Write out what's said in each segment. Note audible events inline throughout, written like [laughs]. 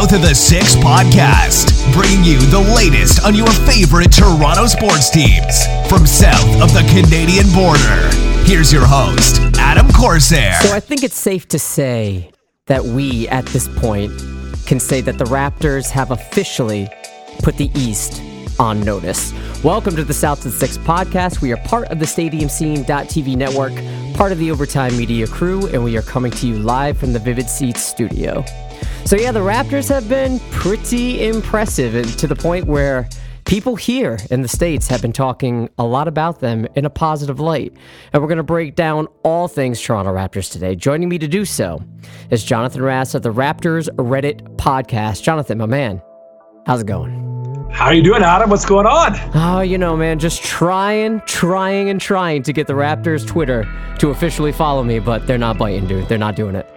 South of the Six podcast, bringing you the latest on your favorite Toronto sports teams from south of the Canadian border. Here's your host, Adam Corsair. So I think it's safe to say that we, at this point, can say that the Raptors have officially put the East on notice. Welcome to the South of the Six podcast. We are part of the Stadium Scene.tv network, part of the Overtime Media crew, and we are coming to you live from the Vivid Seats studio. So, yeah, the Raptors have been pretty impressive and to the point where people here in the States have been talking a lot about them in a positive light. And we're going to break down all things Toronto Raptors today. Joining me to do so is Jonathan Rass of the Raptors Reddit podcast. Jonathan, my man, how's it going? How are you doing, Adam? What's going on? Oh, you know, man, just trying, trying, and trying to get the Raptors Twitter to officially follow me, but they're not biting, dude. They're not doing it.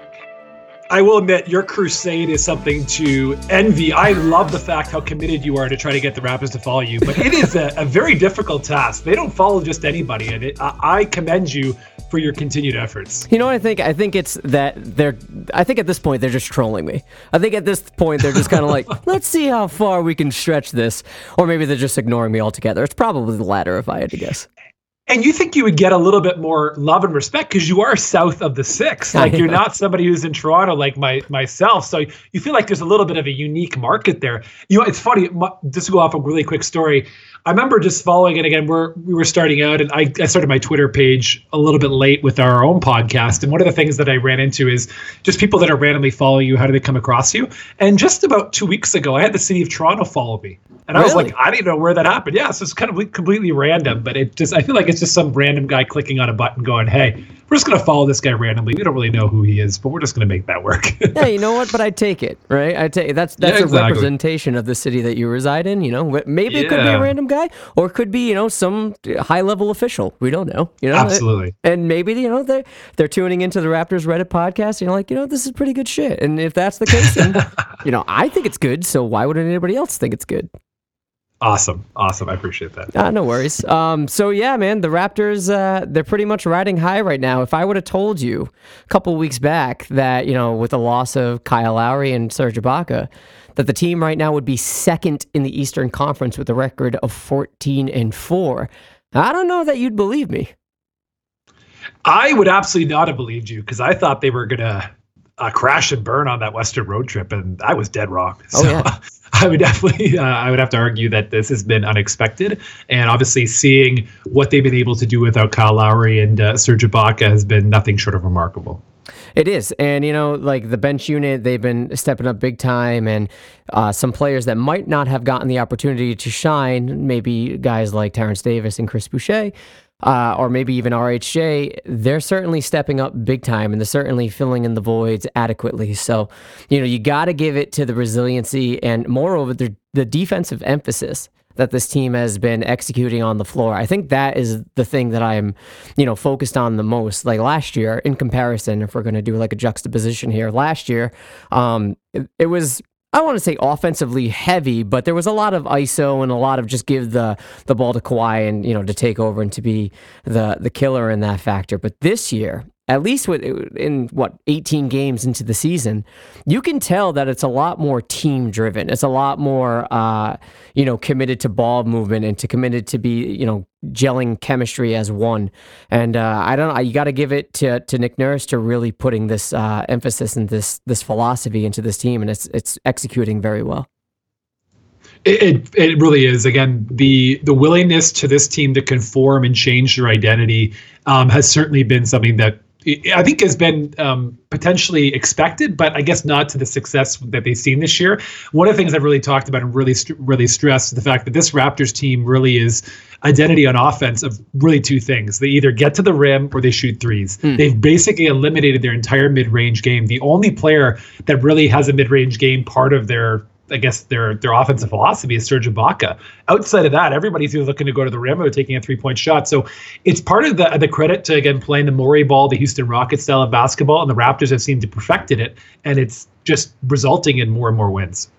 I will admit, your crusade is something to envy. I love the fact how committed you are to try to get the Raptors to follow you, but it is a, a very difficult task. They don't follow just anybody, and it, I, I commend you for your continued efforts. You know what I think? I think it's that they're. I think at this point they're just trolling me. I think at this point they're just kind of like, [laughs] let's see how far we can stretch this, or maybe they're just ignoring me altogether. It's probably the latter, if I had to guess. And you think you would get a little bit more love and respect because you are south of the six. [laughs] Like you're not somebody who's in Toronto like my myself. So you feel like there's a little bit of a unique market there. You know, it's funny. Just to go off a really quick story. I remember just following it again. We're we were starting out, and I, I started my Twitter page a little bit late with our own podcast. And one of the things that I ran into is just people that are randomly following you. How do they come across you? And just about two weeks ago, I had the city of Toronto follow me. And really? I was like, I didn't know where that happened. Yeah, so it's kind of completely random, but it just I feel like it's just some random guy clicking on a button going, "Hey, we're just gonna follow this guy randomly. We don't really know who he is, but we're just gonna make that work." [laughs] yeah, you know what? But I take it, right? I take that's that's yeah, exactly. a representation of the city that you reside in. You know, maybe it could be a random guy, or it could be you know some high level official. We don't know. You know, absolutely. And maybe you know they they're tuning into the Raptors Reddit podcast. You know, like you know this is pretty good shit. And if that's the case, then [laughs] you know I think it's good. So why wouldn't anybody else think it's good? Awesome, awesome. I appreciate that. Uh, no worries. Um, so yeah, man, the Raptors uh, they're pretty much riding high right now. If I would have told you a couple weeks back that you know with the loss of Kyle Lowry and Serge Ibaka, that the team right now would be second in the Eastern Conference with a record of fourteen and four, I don't know that you'd believe me. I would absolutely not have believed you because I thought they were gonna uh, crash and burn on that Western road trip, and I was dead wrong. So, oh yeah. [laughs] I would definitely, [laughs] uh, I would have to argue that this has been unexpected, and obviously seeing what they've been able to do without Kyle Lowry and uh, Serge Ibaka has been nothing short of remarkable. It is, and you know, like the bench unit, they've been stepping up big time, and uh, some players that might not have gotten the opportunity to shine, maybe guys like Terence Davis and Chris Boucher, uh, or maybe even RHJ, they're certainly stepping up big time and they're certainly filling in the voids adequately. So, you know, you got to give it to the resiliency and moreover, the, the defensive emphasis that this team has been executing on the floor. I think that is the thing that I'm, you know, focused on the most. Like last year, in comparison, if we're going to do like a juxtaposition here, last year, um, it, it was I want to say offensively heavy, but there was a lot of ISO and a lot of just give the the ball to Kawhi and you know to take over and to be the the killer in that factor. But this year, at least with in what 18 games into the season, you can tell that it's a lot more team driven. It's a lot more uh, you know committed to ball movement and to committed to be you know gelling chemistry as one. And uh, I don't know, you got to give it to to Nick Nurse to really putting this uh, emphasis and this this philosophy into this team, and it's it's executing very well. It, it, it really is. Again, the the willingness to this team to conform and change their identity um, has certainly been something that I think has been um, potentially expected, but I guess not to the success that they've seen this year. One of the things I've really talked about and really really stressed is the fact that this Raptors team really is identity on offense of really two things. They either get to the rim or they shoot threes. Mm. They've basically eliminated their entire mid-range game. The only player that really has a mid-range game part of their I guess their their offensive philosophy is Serge Ibaka. Outside of that, everybody's either looking to go to the rim or taking a three point shot. So it's part of the the credit to again playing the Morey ball, the Houston Rockets style of basketball, and the Raptors have seemed to perfected it, and it's just resulting in more and more wins.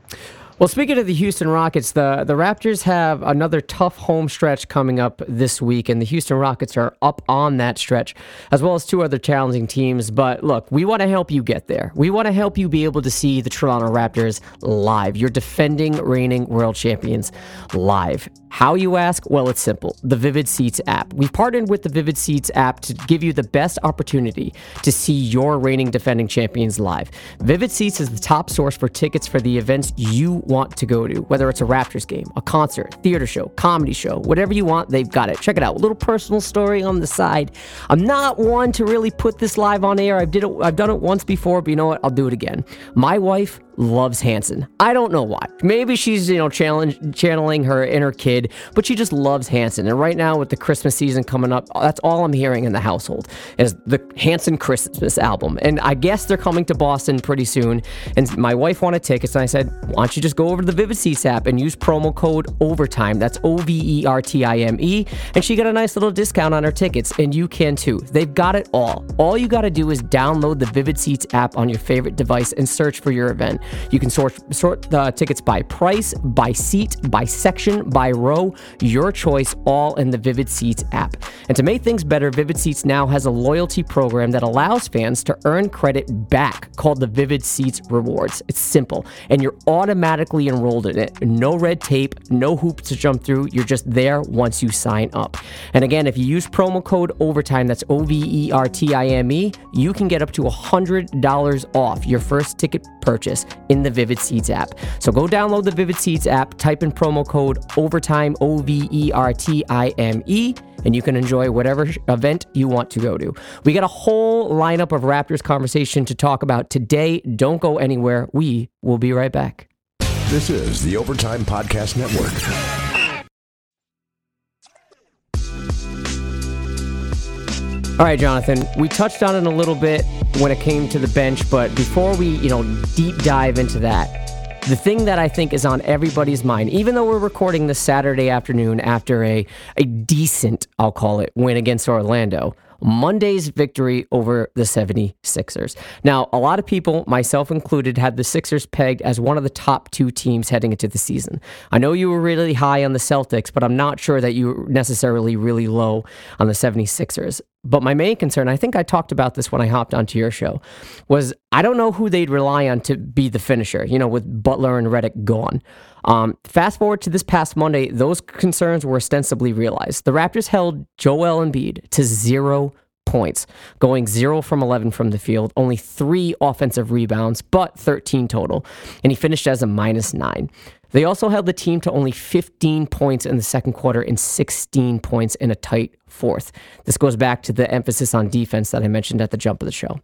Well, speaking of the Houston Rockets, the, the Raptors have another tough home stretch coming up this week, and the Houston Rockets are up on that stretch, as well as two other challenging teams. But look, we want to help you get there. We want to help you be able to see the Toronto Raptors live. You're defending reigning world champions live. How you ask? Well, it's simple. The Vivid Seats app. We've partnered with the Vivid Seats app to give you the best opportunity to see your reigning defending champions live. Vivid Seats is the top source for tickets for the events you want to go to, whether it's a Raptors game, a concert, theater show, comedy show, whatever you want, they've got it. Check it out. A little personal story on the side. I'm not one to really put this live on air. I've did it I've done it once before, but you know what? I'll do it again. My wife loves Hanson. I don't know why. Maybe she's, you know, channeling her inner kid, but she just loves Hanson. And right now with the Christmas season coming up, that's all I'm hearing in the household is the Hanson Christmas album. And I guess they're coming to Boston pretty soon. And my wife wanted tickets and I said, "Why don't you just go over to the Vivid Seats app and use promo code OVERTIME. That's O V E R T I M E, and she got a nice little discount on her tickets and you can too. They've got it all. All you got to do is download the Vivid Seats app on your favorite device and search for your event. You can sort sort the tickets by price, by seat, by section, by row, your choice, all in the Vivid Seats app. And to make things better, Vivid Seats now has a loyalty program that allows fans to earn credit back called the Vivid Seats Rewards. It's simple, and you're automatically enrolled in it. No red tape, no hoops to jump through. You're just there once you sign up. And again, if you use promo code OVERTIME, that's O V E R T I M E, you can get up to $100 off your first ticket purchase in the Vivid Seats app. So go download the Vivid Seats app, type in promo code OVERTIME, O V E R T I M E, and you can enjoy whatever event you want to go to. We got a whole lineup of Raptors conversation to talk about today. Don't go anywhere. We will be right back. This is the Overtime Podcast Network. All right, Jonathan, we touched on it a little bit when it came to the bench, but before we, you know, deep dive into that, the thing that I think is on everybody's mind, even though we're recording this Saturday afternoon after a, a decent, I'll call it, win against Orlando, Monday's victory over the 76ers. Now, a lot of people, myself included, had the Sixers pegged as one of the top two teams heading into the season. I know you were really high on the Celtics, but I'm not sure that you were necessarily really low on the 76ers. But my main concern, I think I talked about this when I hopped onto your show, was I don't know who they'd rely on to be the finisher, you know, with Butler and Redick gone. Um, fast forward to this past Monday, those concerns were ostensibly realized. The Raptors held Joel Embiid to zero points, going zero from 11 from the field, only three offensive rebounds, but 13 total. And he finished as a minus nine. They also held the team to only 15 points in the second quarter and 16 points in a tight fourth. This goes back to the emphasis on defense that I mentioned at the jump of the show.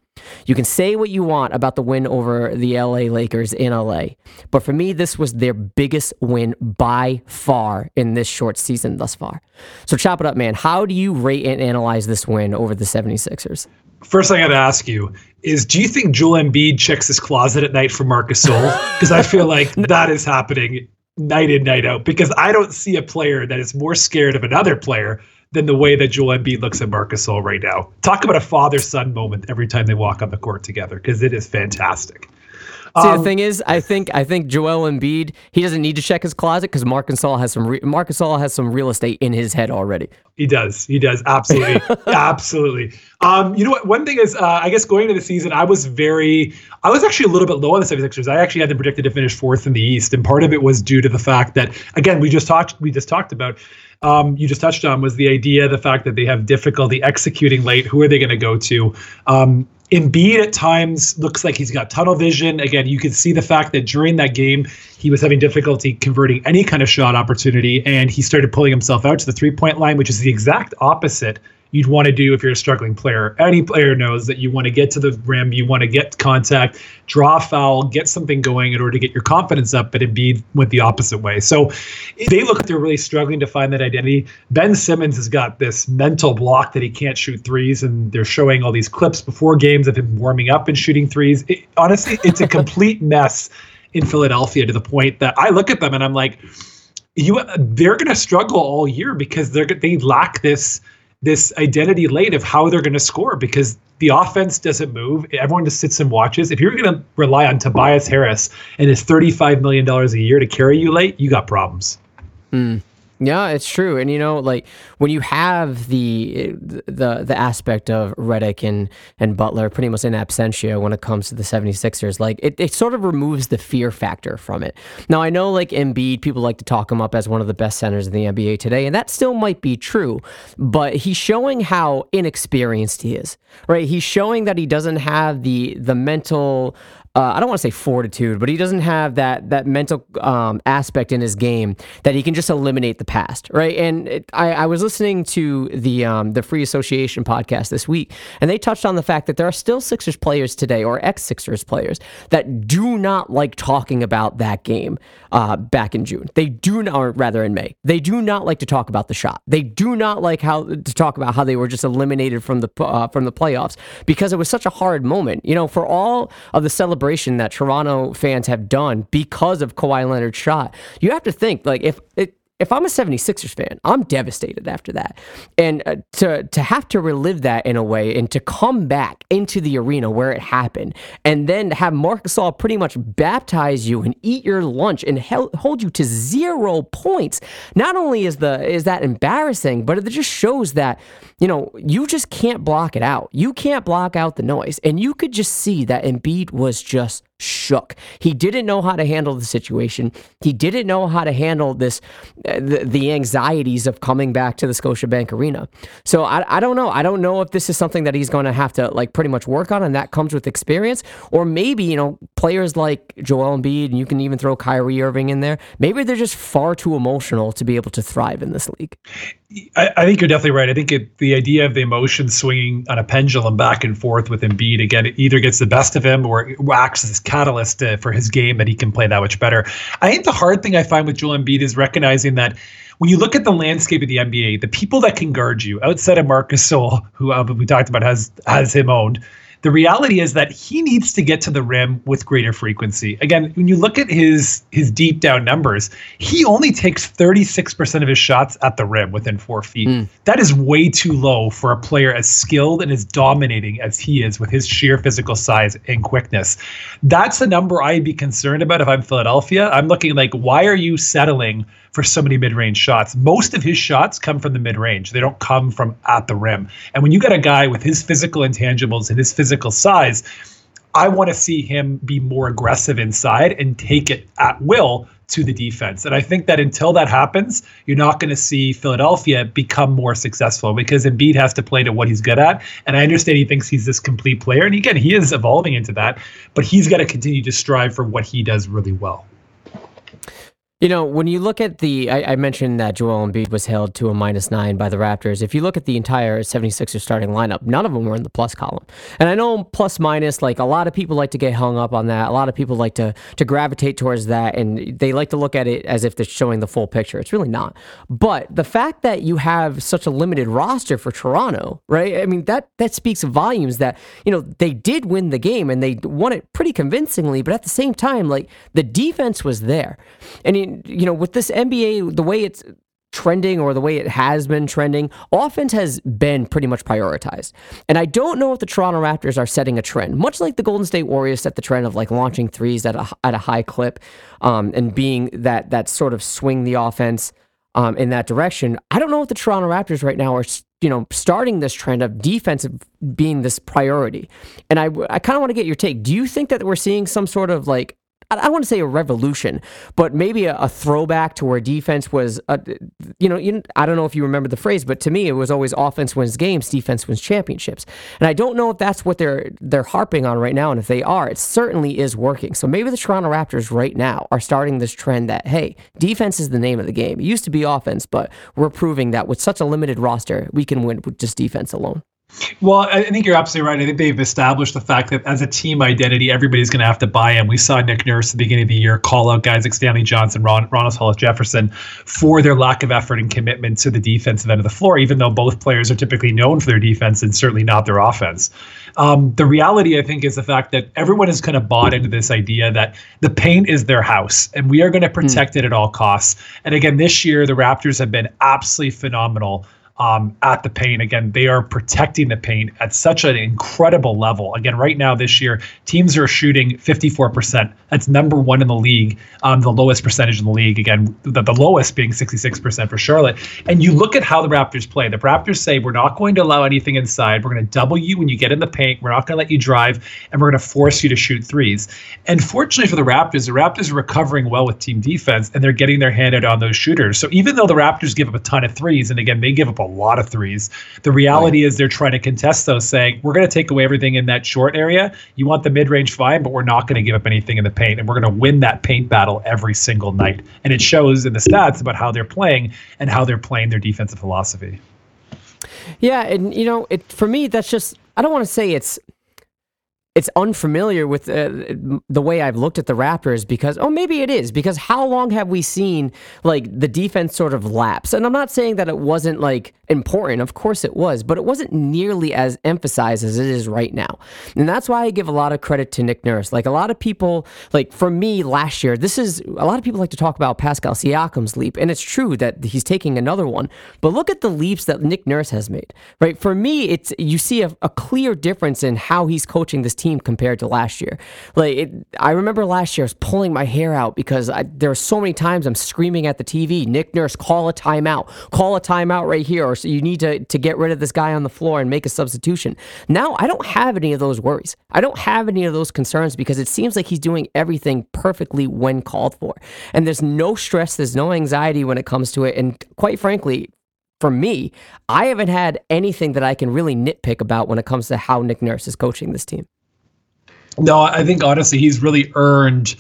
You can say what you want about the win over the LA Lakers in LA, but for me, this was their biggest win by far in this short season thus far. So, chop it up, man. How do you rate and analyze this win over the 76ers? First, I got to ask you is do you think Joel Embiid checks his closet at night for Marcus Gasol? [laughs] Because I feel like that is happening night in, night out. Because I don't see a player that is more scared of another player than the way that Joel Embiid looks at Marcus Gasol right now. Talk about a father son moment every time they walk on the court together because it is fantastic. See, um, the thing is, I think I think Joel Embiid he doesn't need to check his closet because Marc Gasol has some re- Marc Gasol has some real estate in his head already. He does. He does. Absolutely. [laughs] absolutely. Um, you know what? One thing is, uh, I guess going into the season, I was very, I was actually a little bit low on the 76ers. I actually had them predicted to finish fourth in the East, and part of it was due to the fact that, again, we just talked, we just talked about um, you just touched on was the idea, the fact that they have difficulty executing late. Who are they going to go to? Um, Embiid at times looks like he's got tunnel vision. Again, you can see the fact that during that game, he was having difficulty converting any kind of shot opportunity, and he started pulling himself out to the three point line, which is the exact opposite you'd want to do if you're a struggling player. Any player knows that you want to get to the rim, you want to get contact, draw foul, get something going in order to get your confidence up, but Embiid went the opposite way. So they look like they're really struggling to find that identity. Ben Simmons has got this mental block that he can't shoot threes, and they're showing all these clips before games of him warming up and shooting threes. It, honestly, it's a complete [laughs] mess in Philadelphia to the point that I look at them and I'm like, you they're going to struggle all year because they're they lack this this identity late of how they're going to score because the offense doesn't move, everyone just sits and watches. If you're going to rely on Tobias Harris and his $35 million a year to carry you late, you got problems. Mm. Yeah, it's true. And you know, like when you have the the the aspect of Redick and and Butler pretty much in absentia when it comes to the 76ers, like it, it sort of removes the fear factor from it. Now I know like Embiid, people like to talk him up as one of the best centers in the NBA today, and that still might be true, but he's showing how inexperienced he is. Right? He's showing that he doesn't have the the mental uh, I don't want to say fortitude, but he doesn't have that that mental um, aspect in his game that he can just eliminate the past, right? And it, I, I, was listening to the um, the Free Association podcast this week, and they touched on the fact that there are still Sixers players today, or ex Sixers players, that do not like talking about that game uh, back in June. They do not, or rather in May, they do not like to talk about the shot. They do not like how to talk about how they were just eliminated from the uh, from the playoffs because it was such a hard moment. You know, for all of the celebration celebration that Toronto fans have done because of Kawhi Leonard's shot. You have to think like if it if I'm a 76ers fan, I'm devastated after that. And uh, to to have to relive that in a way and to come back into the arena where it happened and then have Marc Gasol pretty much baptize you and eat your lunch and hel- hold you to zero points. Not only is the is that embarrassing, but it just shows that you know, you just can't block it out. You can't block out the noise. And you could just see that Embiid was just shook. He didn't know how to handle the situation. He didn't know how to handle this, uh, the, the, anxieties of coming back to the Scotiabank Arena. So I, I don't know. I don't know if this is something that he's going to have to like pretty much work on, and that comes with experience, or maybe you know players like Joel Embiid, and you can even throw Kyrie Irving in there. Maybe they're just far too emotional to be able to thrive in this league. I, I, think you're definitely right. I think it, the idea of the emotion swinging on a pendulum back and forth with Embiid again, it either gets the best of him or acts as catalyst uh, for his game that he can play that much better. I think the hard thing I find with Joel Embiid is recognizing that when you look at the landscape of the NBA, the people that can guard you outside of Marcus Gasol, who uh, we talked about has has him owned, the reality is that he needs to get to the rim with greater frequency. Again, when you look at his his deep down numbers, he only takes 36% of his shots at the rim within four feet. Mm. That is way too low for a player as skilled and as dominating as he is with his sheer physical size and quickness. That's the number I'd be concerned about if I'm Philadelphia. I'm looking like, why are you settling for so many mid-range shots. Most of his shots come from the mid-range. They don't come from at the rim. And when you got a guy with his physical intangibles and his physical size, I want to see him be more aggressive inside and take it at will to the defense. And I think that until that happens, you're not going to see Philadelphia become more successful because Embiid has to play to what he's good at. And I understand he thinks he's this complete player. And again, he is evolving into that, but he's got to continue to strive for what he does really well. You know, when you look at the, I, I, mentioned that Joel Embiid was held to a minus nine by the Raptors. If you look at the entire 76ers starting lineup, none of them were in the plus column. And I know plus minus, like a lot of people like to get hung up on that. A lot of people like to to gravitate towards that, and they like to look at it as if they're showing the full picture. It's really not. But the fact that you have such a limited roster for Toronto, right? I mean, that that speaks volumes. That you know they did win the game and they won it pretty convincingly, but at the same time, like the defense was there, and. You, you know, with this NBA, the way it's trending or the way it has been trending, offense has been pretty much prioritized. And I don't know if the Toronto Raptors are setting a trend, much like the Golden State Warriors set the trend of like launching threes at a at a high clip, um, and being that that sort of swing the offense um, in that direction. I don't know if the Toronto Raptors right now are you know starting this trend of defensive being this priority. And I I kind of want to get your take. Do you think that we're seeing some sort of like I don't want to say a revolution, but maybe a, a throwback to where defense was, a, you know, you, I don't know if you remember the phrase, but to me it was always offense wins games, defense wins championships. And I don't know if that's what they're they're harping on right now, and if they are, it certainly is working. So maybe the Toronto Raptors right now are starting this trend that hey, defense is the name of the game. It used to be offense, but we're proving that with such a limited roster, we can win with just defense alone. Well, I think you're absolutely right. I think they've established the fact that as a team identity, everybody's going to have to buy in. We saw Nick Nurse at the beginning of the year call out guys like Stanley Johnson, Ron, Ron Hollis Jefferson for their lack of effort and commitment to the defensive end of the floor, even though both players are typically known for their defense and certainly not their offense. Um, the reality, I think, is the fact that everyone has kind of bought into this idea that the paint is their house and we are going to protect mm. it at all costs. And again, this year, the Raptors have been absolutely phenomenal um, at the paint. Again, they are protecting the paint at such an incredible level. Again, right now this year, teams are shooting 54%. That's number one in the league, um, the lowest percentage in the league. Again, the, the lowest being 66% for Charlotte. And you look at how the Raptors play. The Raptors say, we're not going to allow anything inside. We're going to double you when you get in the paint. We're not going to let you drive, and we're going to force you to shoot threes. And fortunately for the Raptors, the Raptors are recovering well with team defense, and they're getting their hand out on those shooters. So even though the Raptors give up a ton of threes, and again, they give up a lot of threes. The reality right. is they're trying to contest those, saying, we're going to take away everything in that short area. You want the mid range fine, but we're not going to give up anything in the paint. And we're going to win that paint battle every single night. And it shows in the stats about how they're playing and how they're playing their defensive philosophy. Yeah. And, you know, it for me, that's just, I don't want to say it's it's unfamiliar with uh, the way I've looked at the Raptors because oh maybe it is because how long have we seen like the defense sort of lapse? And I'm not saying that it wasn't like important. Of course it was but it wasn't nearly as emphasized as it is right now. And that's why I give a lot of credit to Nick Nurse. Like a lot of people like for me last year this is a lot of people like to talk about Pascal Siakam's leap and it's true that he's taking another one but look at the leaps that Nick Nurse has made right? For me it's you see a, a clear difference in how he's coaching this team compared to last year. Like it, I remember last year I was pulling my hair out because I, there are so many times I'm screaming at the TV, Nick Nurse, call a timeout, call a timeout right here, or so you need to to get rid of this guy on the floor and make a substitution. Now I don't have any of those worries. I don't have any of those concerns because it seems like he's doing everything perfectly when called for, and there's no stress, there's no anxiety when it comes to it, and quite frankly, for me, I haven't had anything that I can really nitpick about when it comes to how Nick Nurse is coaching this team. No, I think honestly, he's really earned.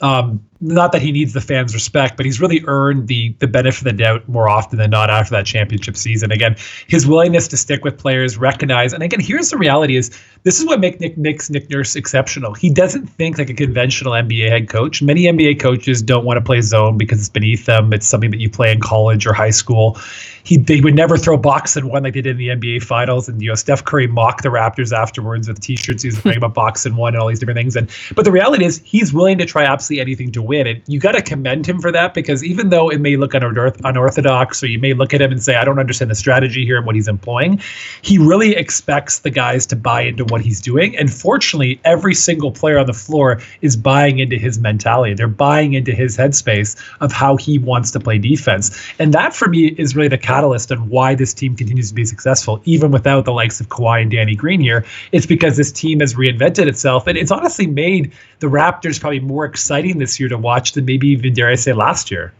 Um, not that he needs the fans' respect, but he's really earned the the benefit of the doubt more often than not after that championship season. Again, his willingness to stick with players, recognize, and again, here's the reality: is this is what make Nick makes Nick Nurse exceptional. He doesn't think like a conventional NBA head coach. Many NBA coaches don't want to play zone because it's beneath them. It's something that you play in college or high school he they would never throw box and one like they did in the NBA finals. And you know, Steph Curry mocked the Raptors afterwards with t-shirts. He was talking about box and one and all these different things. And but the reality is he's willing to try absolutely anything to win. And you got to commend him for that because even though it may look unorthodox or you may look at him and say, I don't understand the strategy here and what he's employing, he really expects the guys to buy into what he's doing. And fortunately, every single player on the floor is buying into his mentality. They're buying into his headspace of how he wants to play defense. And that for me is really the catalyst on why this team continues to be successful, even without the likes of Kawhi and Danny Green here. It's because this team has reinvented itself, and it's honestly made the Raptors probably more exciting this year to watch than maybe even dare I say last year.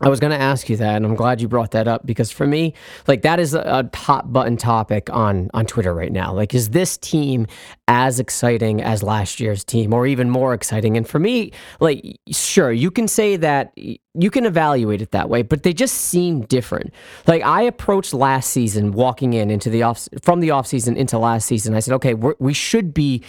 I was going to ask you that, and I'm glad you brought that up because for me, like that is a, hot button topic on on Twitter right now. Like, is this team as exciting as last year's team, or even more exciting? And for me, like, sure, you can say that you can evaluate it that way, but they just seem different. Like I approached last season, walking in into the off from the off season into last season. I said, okay, we should be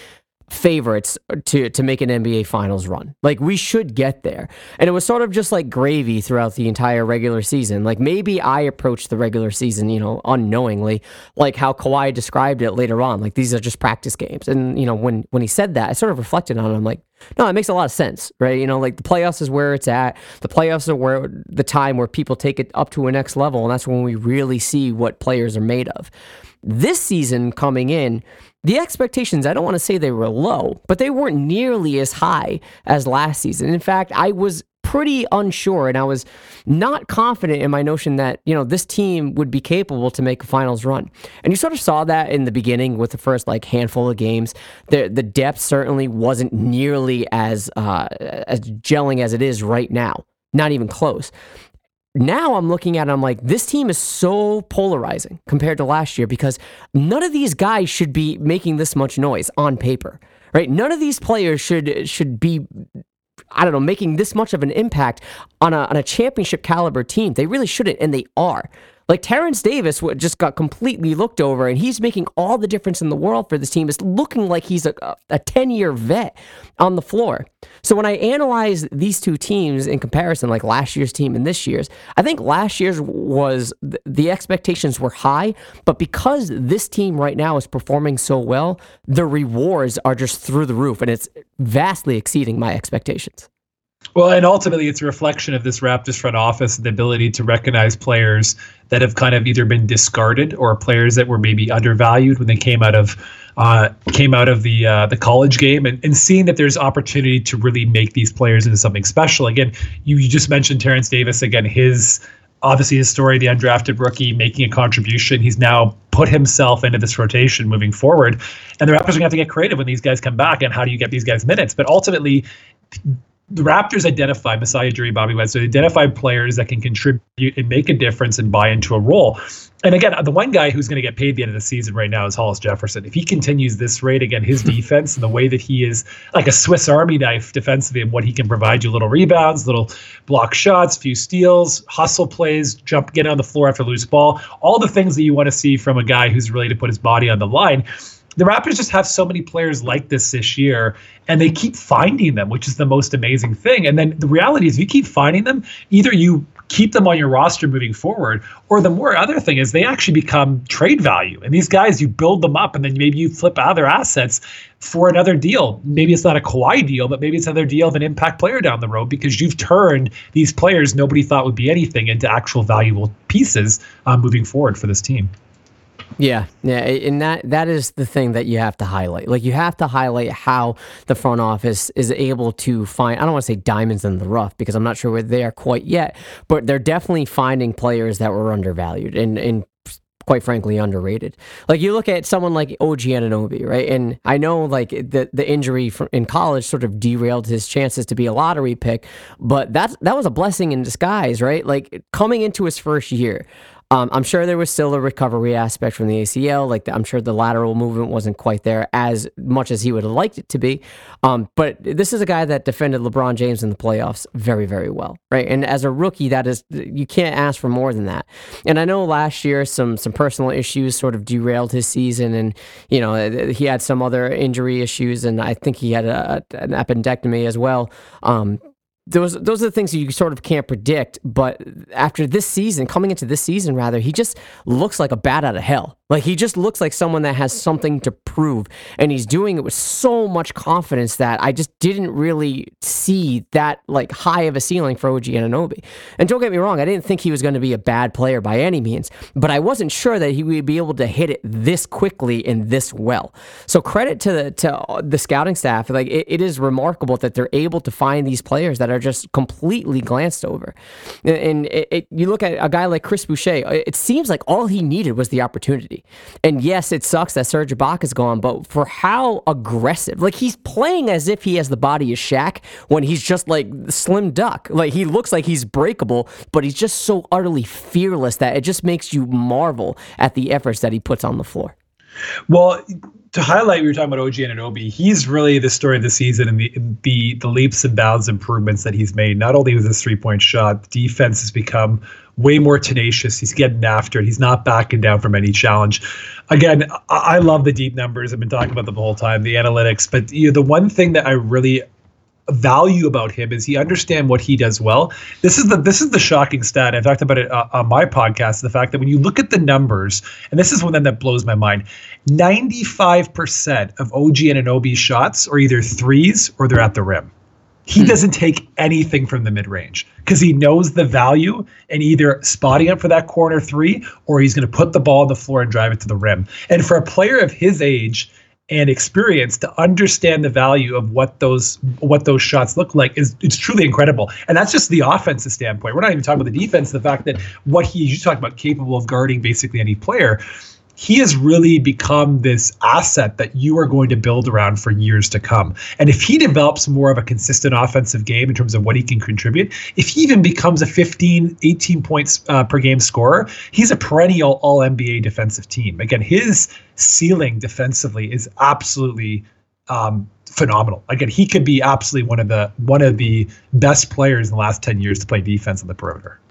favorites to to make an NBA finals run. Like we should get there. And it was sort of just like gravy throughout the entire regular season. Like maybe I approached the regular season, you know, unknowingly, like how Kawhi described it later on. Like these are just practice games. And you know, when when he said that, I sort of reflected on it. I'm like, no, it makes a lot of sense, right? You know, like the playoffs is where it's at. The playoffs are where the time where people take it up to a next level, and that's when we really see what players are made of. This season coming in, the expectations, I don't want to say they were low, but they weren't nearly as high as last season. In fact, I was pretty unsure and I was not confident in my notion that, you know, this team would be capable to make a finals run. And you sort of saw that in the beginning with the first like handful of games. The the depth certainly wasn't nearly as uh, as gelling as it is right now. Not even close now I'm looking at it, I'm like, this team is so polarizing compared to last year because none of these guys should be making this much noise on paper, right? None of these players should should be I don't know, making this much of an impact on a on a championship caliber team. They really shouldn't, and they are. Like Terence Davis just got completely looked over, and he's making all the difference in the world for this team. It's looking like he's a, a 10 year vet on the floor. So when I analyze these two teams in comparison, like last year's team and this year's, I think last year's was the expectations were high, but because this team right now is performing so well, the rewards are just through the roof, and it's vastly exceeding my expectations. Well, and ultimately, it's a reflection of this Raptors front office, the ability to recognize players that have kind of either been discarded or players that were maybe undervalued when they came out of uh, came out of the uh, the college game, and, and seeing that there's opportunity to really make these players into something special. Again, you, you just mentioned Terence Davis. Again, his obviously his story, the undrafted rookie making a contribution. He's now put himself into this rotation moving forward. And the Raptors are going to have to get creative when these guys come back and how do you get these guys minutes? But ultimately, the Raptors identify Masai Ujiri, Bobby West. So they identify players that can contribute and make a difference and buy into a role. And again, the one guy who's going to get paid the end of the season right now is Hollis Jefferson. If he continues this rate, again, his [laughs] defense and the way that he is like a Swiss Army knife defensively and what he can provide you little rebounds, little block shots, few steals, hustle plays, jump, get on the floor after loose ball, all the things that you want to see from a guy who's ready to put his body on the line the Raptors just have so many players like this this year, and they keep finding them, which is the most amazing thing. And then the reality is, if you keep finding them, either you keep them on your roster moving forward, or the more other thing is they actually become trade value. And these guys, you build them up, and then maybe you flip out their assets for another deal. Maybe it's not a Kawhi deal, but maybe it's another deal of an impact player down the road because you've turned these players nobody thought would be anything into actual valuable pieces um, moving forward for this team. Yeah, yeah, and that that is the thing that you have to highlight. Like you have to highlight how the front office is able to find. I don't want to say diamonds in the rough because I'm not sure where they are quite yet, but they're definitely finding players that were undervalued and and quite frankly underrated. Like you look at someone like OG Anunoby, right? And I know like the the injury in college sort of derailed his chances to be a lottery pick, but that that was a blessing in disguise, right? Like coming into his first year. Um, I'm sure there was still a recovery aspect from the ACL. Like I'm sure the lateral movement wasn't quite there as much as he would have liked it to be. Um, but this is a guy that defended LeBron James in the playoffs very, very well, right? And as a rookie, that is you can't ask for more than that. And I know last year some some personal issues sort of derailed his season, and you know he had some other injury issues, and I think he had a, an appendectomy as well. Um, those those are the things that you sort of can't predict. But after this season, coming into this season, rather, he just looks like a bat out of hell. Like he just looks like someone that has something to prove, and he's doing it with so much confidence that I just didn't really see that like high of a ceiling for OG Anunoby. And don't get me wrong, I didn't think he was going to be a bad player by any means, but I wasn't sure that he would be able to hit it this quickly and this well. So credit to the to the scouting staff. Like it, it is remarkable that they're able to find these players that are just completely glanced over. And, and it, it, you look at a guy like Chris Boucher. It seems like all he needed was the opportunity. And yes, it sucks that Serge Ibaka's gone, but for how aggressive, like he's playing as if he has the body of Shaq when he's just like slim duck. Like he looks like he's breakable, but he's just so utterly fearless that it just makes you marvel at the efforts that he puts on the floor. Well, to highlight, we were talking about OG Anunoby. He's really the story of the season and the the the leaps and bounds improvements that he's made. Not only with his three point shot, defense has become way more tenacious. He's getting after it. He's not backing down from any challenge. Again, I, love the deep numbers. I've been talking about them the whole time, the analytics. But you know, the one thing that I really value about him is he understand what he does well. This is the this is the shocking stat. I talked about it uh, on my podcast. The fact that when you look at the numbers, and this is one that blows my mind, ninety five percent of OG Anunoby's shots are either threes or they're at the rim. He hmm. doesn't take anything from the mid range because he knows the value and either spotting up for that corner three or he's going to put the ball on the floor and drive it to the rim. And for a player of his age and experience to understand the value of what those what those shots look like is it's truly incredible. And that's just the offensive standpoint. We're not even talking about the defense. The fact that what he you talk about capable of guarding basically any player he has really become this asset that you are going to build around for years to come. And if he develops more of a consistent offensive game in terms of what he can contribute, if he even becomes a 15, 18 points uh, per game scorer, he's a perennial all NBA defensive team. Again, his ceiling defensively is absolutely um, phenomenal. Again, he could be absolutely one of the one of the best players in the last 10 years to play defense on the perimeter.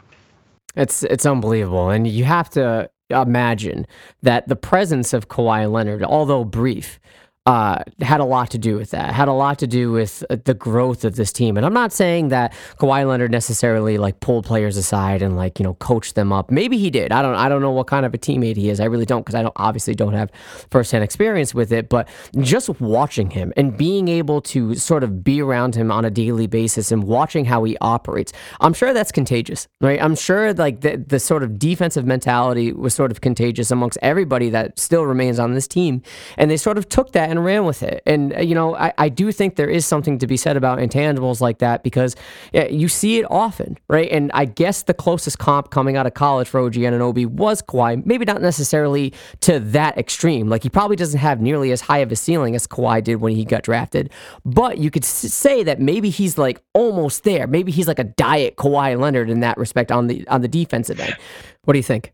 It's it's unbelievable, and you have to imagine that the presence of Kawhi Leonard, although brief, uh, had a lot to do with that. Had a lot to do with uh, the growth of this team. And I'm not saying that Kawhi Leonard necessarily like pulled players aside and like you know coached them up. Maybe he did. I don't. I don't know what kind of a teammate he is. I really don't because I don't obviously don't have firsthand experience with it. But just watching him and being able to sort of be around him on a daily basis and watching how he operates, I'm sure that's contagious, right? I'm sure like the the sort of defensive mentality was sort of contagious amongst everybody that still remains on this team, and they sort of took that and ran with it. And uh, you know, I, I do think there is something to be said about intangibles like that because yeah, you see it often, right? And I guess the closest comp coming out of college for OG Anunoby was Kawhi. Maybe not necessarily to that extreme. Like he probably doesn't have nearly as high of a ceiling as Kawhi did when he got drafted. But you could say that maybe he's like almost there. Maybe he's like a diet Kawhi Leonard in that respect on the on the defensive end. What do you think?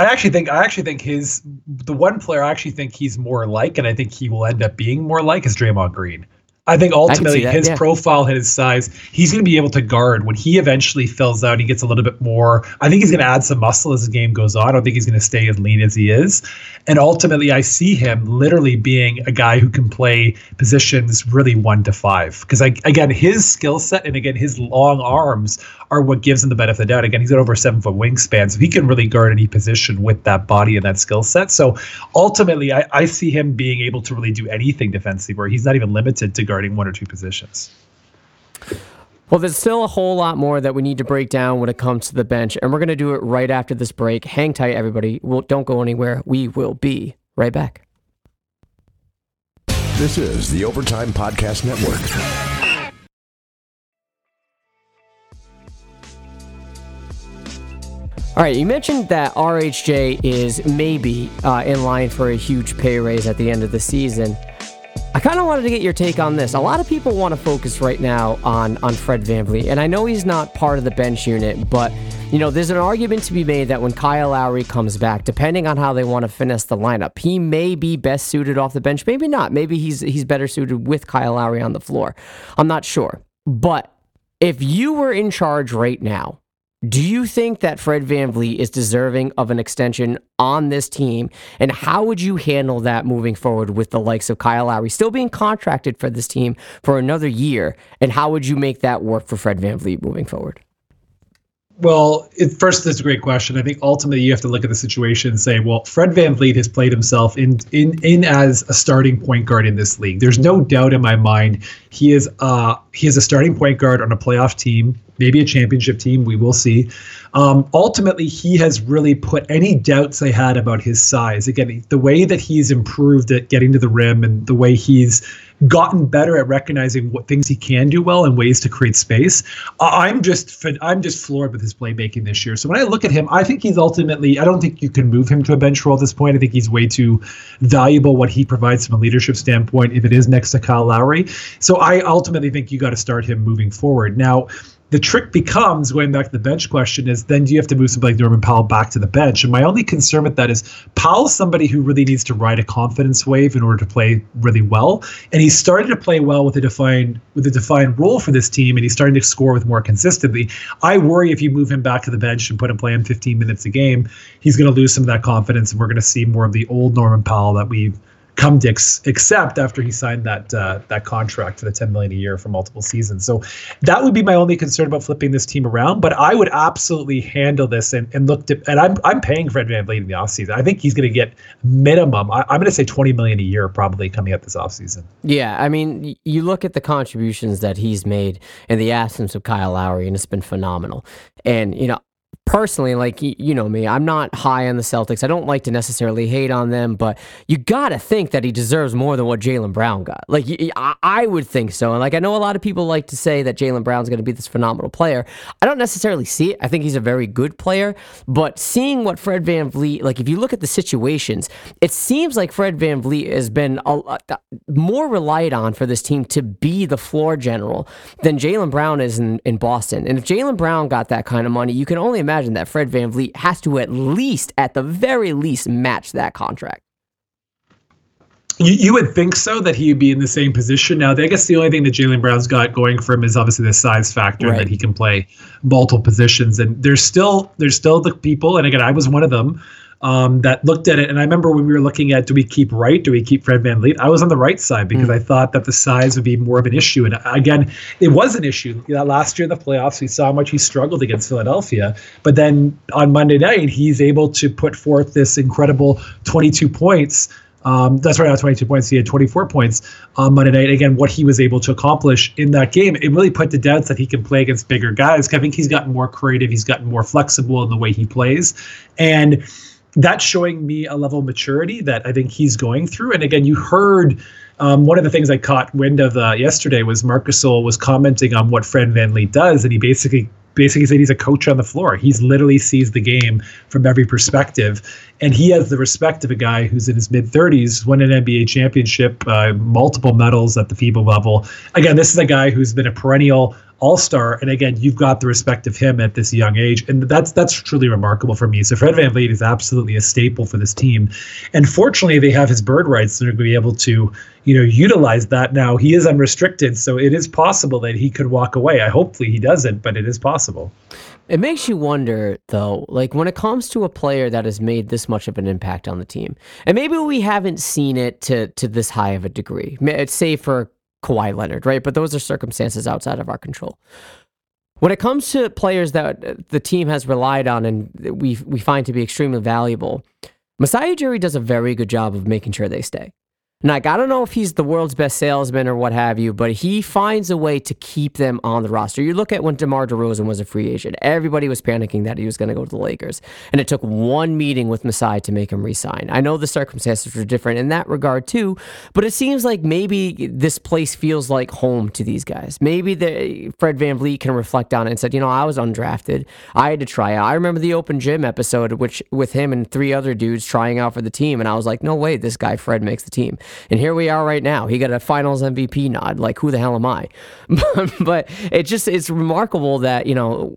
I actually think I actually think his the one player I actually think he's more like, and I think he will end up being more like is Draymond Green. I think ultimately I that, his yeah. profile, and his size, he's going to be able to guard when he eventually fills out. He gets a little bit more. I think he's going to add some muscle as the game goes on. I don't think he's going to stay as lean as he is. And ultimately, I see him literally being a guy who can play positions really one to five. Because again, his skill set and again his long arms are what gives him the benefit of the doubt. Again, he's got over seven foot wingspan, so he can really guard any position with that body and that skill set. So ultimately, I, I see him being able to really do anything defensively, where he's not even limited to guarding one or two positions. Well, there's still a whole lot more that we need to break down when it comes to the bench, and we're going to do it right after this break. Hang tight, everybody. We'll, don't go anywhere. We will be right back. This is the Overtime Podcast Network. All right, you mentioned that RHJ is maybe uh, in line for a huge pay raise at the end of the season. I kind of wanted to get your take on this. A lot of people want to focus right now on on Fred VanVleet, and I know he's not part of the bench unit, but you know, there's an argument to be made that when Kyle Lowry comes back, depending on how they want to finesse the lineup, he may be best suited off the bench, maybe not. Maybe he's he's better suited with Kyle Lowry on the floor. I'm not sure. But if you were in charge right now, do you think that Fred VanVleet is deserving of an extension on this team? And how would you handle that moving forward with the likes of Kyle Lowry still being contracted for this team for another year? And how would you make that work for Fred VanVleet moving forward? Well, it, first, that's a great question. I think ultimately you have to look at the situation and say, well, Fred VanVleet has played himself in in in as a starting point guard in this league. There's no doubt in my mind he is uh he is a starting point guard on a playoff team, maybe a championship team. We will see. Um, ultimately, he has really put any doubts I had about his size. Again, the way that he's improved at getting to the rim and the way he's gotten better at recognizing what things he can do well and ways to create space. I'm just I'm just floored with his playmaking this year. So when I look at him, I think he's ultimately I don't think you can move him to a bench role at this point. I think he's way too valuable what he provides from a leadership standpoint if it is next to Kyle Lowry. So I ultimately think you got to start him moving forward. Now, the trick becomes going back to the bench question is then do you have to move somebody like Norman Powell back to the bench? And my only concern with that is Powell's somebody who really needs to ride a confidence wave in order to play really well. And he's started to play well with a defined with a defined role for this team, and he's starting to score with more consistency. I worry if you move him back to the bench and put him playing 15 minutes a game, he's going to lose some of that confidence, and we're going to see more of the old Norman Powell that we've come to ex- accept after he signed that uh, that contract for the 10 million a year for multiple seasons. So that would be my only concern about flipping this team around. But I would absolutely handle this and, and look to and I'm I'm paying Fred VanVleet in the offseason. I think he's going to get minimum. I, am going to say 20 million a year probably coming up this offseason. Yeah, I mean, you look at the contributions that he's made in the absence of Kyle Lowry, and it's been phenomenal. And you know, personally, like you know me, I'm not high on the Celtics. I don't like to necessarily hate on them, but you gotta think that he deserves more than what Jaylen Brown got. Like I would think so, and like I know a lot of people like to say that Jaylen Brown's going to be this phenomenal player. I don't necessarily see it. I think he's a very good player, but seeing what Fred VanVleet, like if you look at the situations, it seems like Fred VanVleet has been a, more relied on for this team to be the floor general than Jaylen Brown is in, in Boston. And if Jaylen Brown got that kind of money, you can only imagine imagine that Fred VanVleet has to at least, at the very least, match that contract. You, you would think so that he would be in the same position. Now, I guess the only thing that Jaylen Brown's got going for him is obviously the size factor right. that he can play multiple positions. And there's still there's still the people, and again, I was one of them um, that looked at it. And I remember when we were looking at do we keep Wright, do we keep Fred Van VanVleet? I was on the right side because mm. I thought that the size would be more of an issue. And again, it was an issue. You know, last year in the playoffs, we saw how much he struggled against Philadelphia. But then on Monday night, he's able to put forth this incredible 22 points. Um, that's right, not 22 points. He had 24 points on Monday night. Again, what he was able to accomplish in that game, it really put to doubt that he can play against bigger guys. I think he's gotten more creative. He's gotten more flexible in the way he plays. And that's showing me a level of maturity that I think he's going through. And again, you heard um, one of the things I caught wind of uh, yesterday was Marc Gasol was commenting on what Fred VanVleet does, and he basically basically said he's a coach on the floor. He's literally sees the game from every perspective, and he has the respect of a guy who's in his mid 30s, won an NBA championship, uh, multiple medals at the FIBA level. Again, this is a guy who's been a perennial all star. And again, you've got the respect of him at this young age. And that's that's truly remarkable for me. So Fred Van VanVleet is absolutely a staple for this team. And fortunately, they have his bird rights. So they're going to be able to, you know, utilize that now. He is unrestricted. So it is possible that he could walk away. I hopefully he doesn't, but it is possible. It makes you wonder, though, like when it comes to a player that has made this much of an impact on the team, and maybe we haven't seen it to to this high of a degree. Say for Kawhi Leonard, right? But those are circumstances outside of our control. When it comes to players that the team has relied on and we we find to be extremely valuable, Masai Ujiri does a very good job of making sure they stay. Like, I don't know if he's the world's best salesman or what have you, but he finds a way to keep them on the roster. You look at when DeMar DeRozan was a free agent, everybody was panicking that he was going to go to the Lakers. And it took one meeting with Masai to make him resign. I know the circumstances were different in that regard too, but it seems like maybe this place feels like home to these guys. Maybe the, Fred Van VanVleet can reflect on it and said, you know, I was undrafted. I had to try out. I remember the open gym episode, which with him and three other dudes trying out for the team. And I was like, no way, this guy, Fred, makes the team. And here we are right now. He got a finals MVP nod. Like, who the hell am I? [laughs] but it just, it's remarkable that, you know,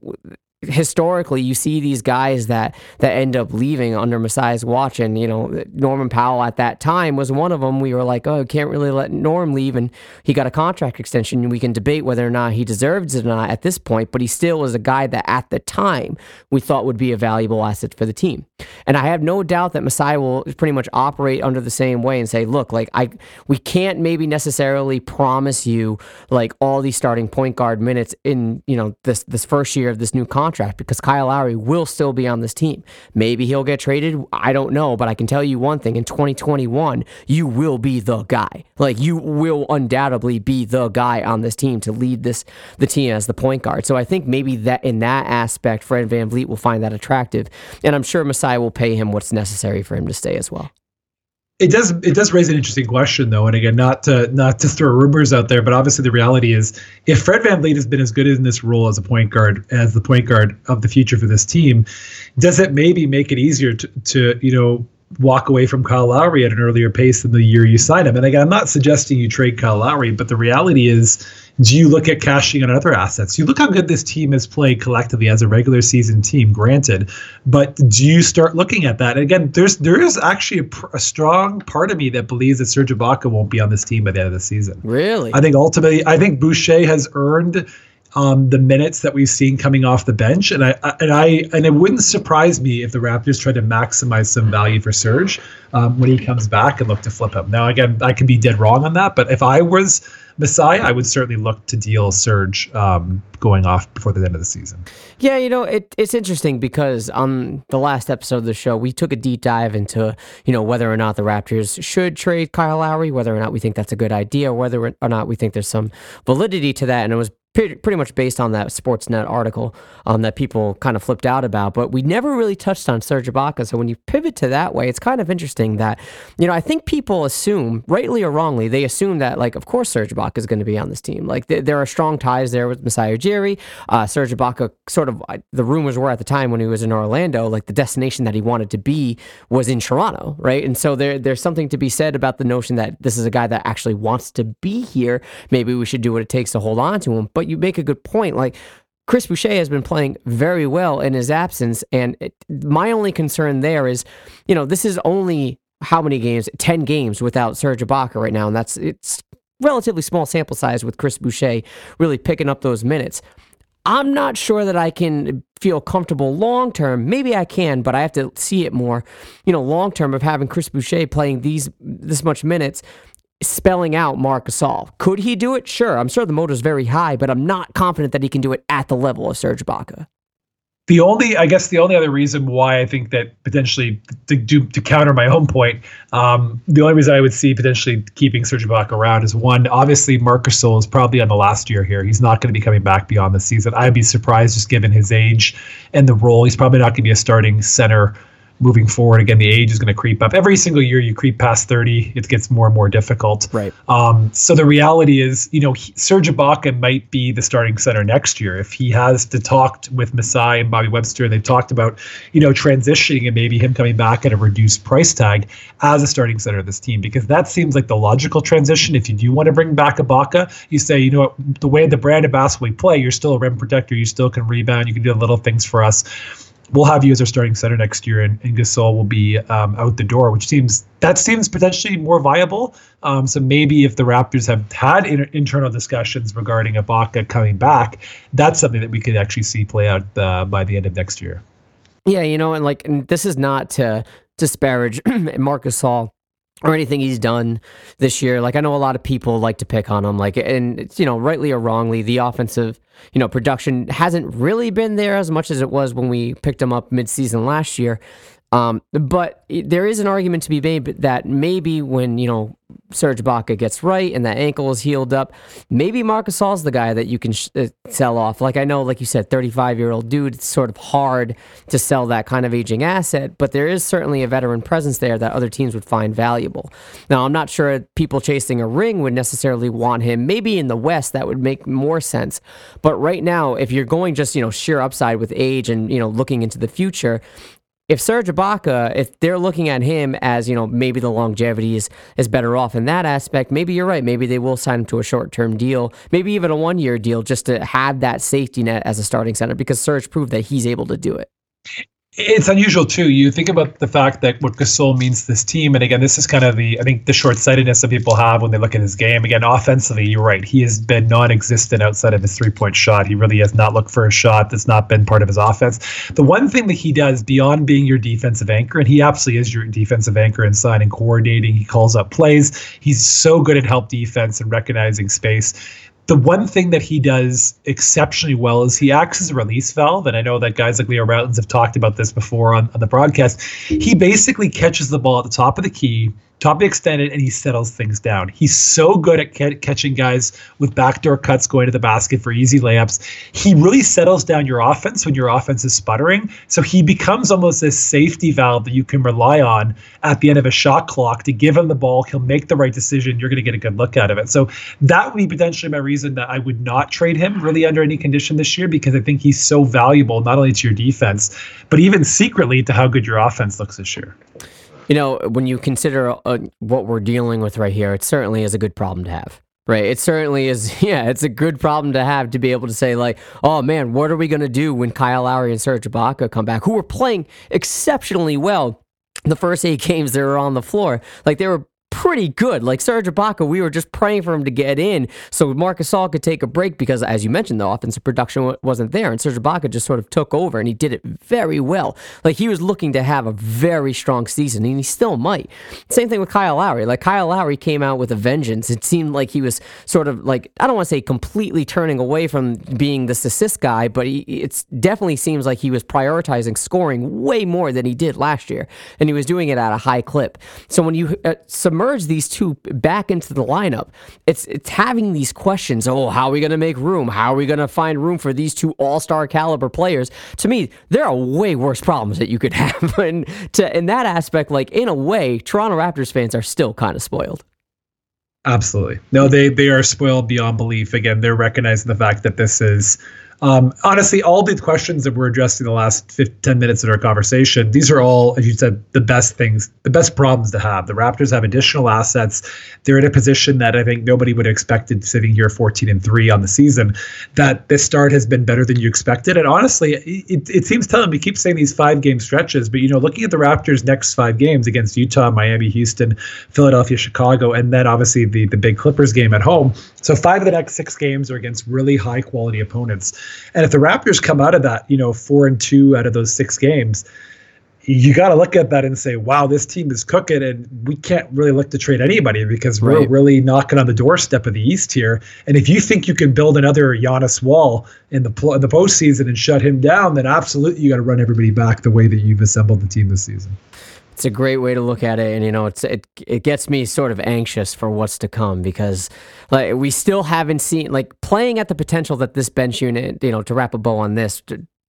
historically you see these guys that that end up leaving under Masai's watch and you know Norman Powell at that time was one of them we were like oh can't really let Norm leave and he got a contract extension we can debate whether or not he deserves it or not at this point but he still was a guy that at the time we thought would be a valuable asset for the team and I have no doubt that Masai will pretty much operate under the same way and say look like I we can't maybe necessarily promise you like all these starting point guard minutes in you know this this first year of this new contract because Kyle Lowry will still be on this team. Maybe he'll get traded. I don't know, but I can tell you one thing in 2021, you will be the guy. Like you will undoubtedly be the guy on this team to lead this the team as the point guard. So I think maybe that in that aspect, Fred Van VanVleet will find that attractive. And I'm sure Masai will pay him what's necessary for him to stay as well. It does it does raise an interesting question though, and again, not to not to throw rumors out there, but obviously the reality is if Fred Van VanVleet has been as good in this role as a point guard as the point guard of the future for this team, does it maybe make it easier to, to you know walk away from Kyle Lowry at an earlier pace than the year you signed him. And again, I'm not suggesting you trade Kyle Lowry, but the reality is, do you look at cashing on other assets? You look how good this team has played collectively as a regular season team, granted, but do you start looking at that? And again, there's there is actually a, a strong part of me that believes that Serge Ibaka won't be on this team by the end of the season. Really? I think ultimately, I think Boucher has earned um, the minutes that we've seen coming off the bench, and I, I and I and it wouldn't surprise me if the Raptors try to maximize some value for Serge um, when he comes back and look to flip him. Now, again, I could be dead wrong on that, but if I was Masai, I would certainly look to deal Serge um, going off before the end of the season. Yeah, you know, it, it's interesting because on the last episode of the show, we took a deep dive into, you know, whether or not the Raptors should trade Kyle Lowry, whether or not we think that's a good idea, whether or not we think there's some validity to that. And it was pretty much based on that Sportsnet article um, that people kind of flipped out about. But we never really touched on Serge Ibaka. So when you pivot to that way, it's kind of interesting that, you know, I think people assume, rightly or wrongly, they assume that, like, of course, Serge Ibaka is going to be on this team. Like, th- there are strong ties there with Masai Ujiri. Uh, Serge Ibaka, sort of, the rumors were at the time when he was in Orlando, like, the destination that he wanted to be was in Toronto, right? And so there, there's something to be said about the notion that this is a guy that actually wants to be here. Maybe we should do what it takes to hold on to him. But but you make a good point. Like Chris Boucher has been playing very well in his absence, and it, my only concern there is, you know, this is only how many games? Ten games without Serge Ibaka right now, and that's it's relatively small sample size with Chris Boucher really picking up those minutes. I'm not sure that I can feel comfortable long term. Maybe I can, but I have to see it more, you know, long term of having Chris Boucher playing these this much minutes spelling out Marc Gasol. Could he do it? Sure. I'm sure the motor's very high, but I'm not confident that he can do it at the level of Serge Ibaka. The only, I guess, the only other reason why I think that potentially to do to counter my own point, um, the only reason I would see potentially keeping Serge Ibaka around is one, obviously Marc Gasol is probably on the last year here. He's not going to be coming back beyond the season. I'd be surprised just given his age and the role. He's probably not going to be a starting center moving forward. Again, the age is going to creep up. Every single year you creep past 30, it gets more and more difficult. Right. Um, so the reality is, you know, he, Serge Ibaka might be the starting center next year if he has to talk with Masai and Bobby Webster, and they've talked about, you know, transitioning and maybe him coming back at a reduced price tag as a starting center of this team, because that seems like the logical transition. If you do want to bring back Ibaka, you say, you know what, the way the brand of basketball we play, you're still a rim protector, you still can rebound, you can do little things for us we'll have you as our starting center next year, and, and Gasol will be um, out the door, which seems that seems potentially more viable. Um, so maybe if the Raptors have had inter- internal discussions regarding Ibaka coming back, that's something that we could actually see play out uh, by the end of next year. Yeah, you know, and like and this is not to disparage [clears throat] Marcus Gasol or anything he's done this year. Like I know a lot of people like to pick on him, like and it's you know, rightly or wrongly, the offensive you know production hasn't really been there as much as it was when we picked him up mid-season last year. Um, but there is an argument to be made that maybe when you know Serge Ibaka gets right and that ankle is healed up, maybe Marcus Gasol's the guy that you can sh- uh, sell off. Like I know, like you said, 35 year old dude. It's sort of hard to sell that kind of aging asset, but there is certainly a veteran presence there that other teams would find valuable. Now I'm not sure people chasing a ring would necessarily want him. Maybe in the West that would make more sense, but right now, if you're going just you know sheer upside with age and you know looking into the future, if Serge Ibaka, if they're looking at him as, you know, maybe the longevity is, is better off in that aspect, maybe you're right. Maybe they will sign him to a short term deal, maybe even a one year deal just to have that safety net as a starting center because Serge proved that he's able to do it it's unusual too. You think about the fact that what Gasol means to this team, and again, this is kind of the I think the short sightedness that people have when they look at his game. Again, offensively, you're right. He has been non-existent outside of his three-point shot. He really has not looked for a shot. That's not been part of his offense. The one thing that he does beyond being your defensive anchor, and he absolutely is your defensive anchor in signing, coordinating. He calls up plays. He's so good at help defense and recognizing space the one thing that he does exceptionally well is he acts as a release valve. And I know that guys like Leo Rautins have talked about this before on, on the broadcast. He basically catches the ball at the top of the key, top extended, and he settles things down. He's so good at ca- catching guys with backdoor cuts going to the basket for easy layups. He really settles down your offense when your offense is sputtering. So he becomes almost this safety valve that you can rely on at the end of a shot clock to give him the ball. He'll make the right decision. You're going to get a good look out of it. So that would be potentially my reason that I would not trade him really under any condition this year because I think he's so valuable, not only to your defense, but even secretly to how good your offense looks this year. You know, when you consider uh, what we're dealing with right here, it certainly is a good problem to have. Right. It certainly is. [laughs] Yeah, it's a good problem to have to be able to say, like, oh man, what are we going to do when Kyle Lowry and Serge Ibaka come back, who were playing exceptionally well the first eight [laughs] games they were on the floor? Like, they were pretty good. Like Serge Ibaka, we were just praying for him to get in so Marcus Gasol could take a break because, as you mentioned, the offensive production wasn't there, and Serge Ibaka just sort of took over and he did it very well. Like he was looking to have a very strong season, and he still might. Same thing with Kyle Lowry. Like Kyle Lowry came out with a vengeance. It seemed like he was sort of like I don't want to say completely turning away from being this assist guy, but it definitely seems like he was prioritizing scoring way more than he did last year, and he was doing it at a high clip. So when you uh, submerge merge these two back into the lineup, it's it's having these questions. Oh, how are we going to make room? How are we going to find room for these two all star caliber players? To me, there are way worse problems that you could [laughs] have. and to in that aspect, like in a way, Toronto Raptors fans are still kind of spoiled. Absolutely. No, they they are spoiled beyond belief. Again, they're recognizing the fact that this is um, honestly, all the questions that we're addressing the last 15, 10 minutes of our conversation, these are all, as you said, the best things, the best problems to have. The Raptors have additional assets. They're in a position that I think nobody would have expected sitting here 14 and 3 on the season, that this start has been better than you expected. And honestly, it, it seems telling. We keep saying these five game stretches, but, you know, looking at the Raptors' next five games against Utah, Miami, Houston, Philadelphia, Chicago, and then obviously the, the big Clippers game at home. So five of the next six games are against really high quality opponents. And if the Raptors come out of that, you know, four and two out of those six games, you got to look at that and say, wow, this team is cooking, and we can't really look to trade anybody because right. we're really knocking on the doorstep of the East here. And if you think you can build another Giannis wall in the in the postseason and shut him down, then absolutely you got to run everybody back the way that you've assembled the team this season. It's a great way to look at it, and you know, it's it it gets me sort of anxious for what's to come because like we still haven't seen like playing at the potential that this bench unit, you know, to wrap a bow on this,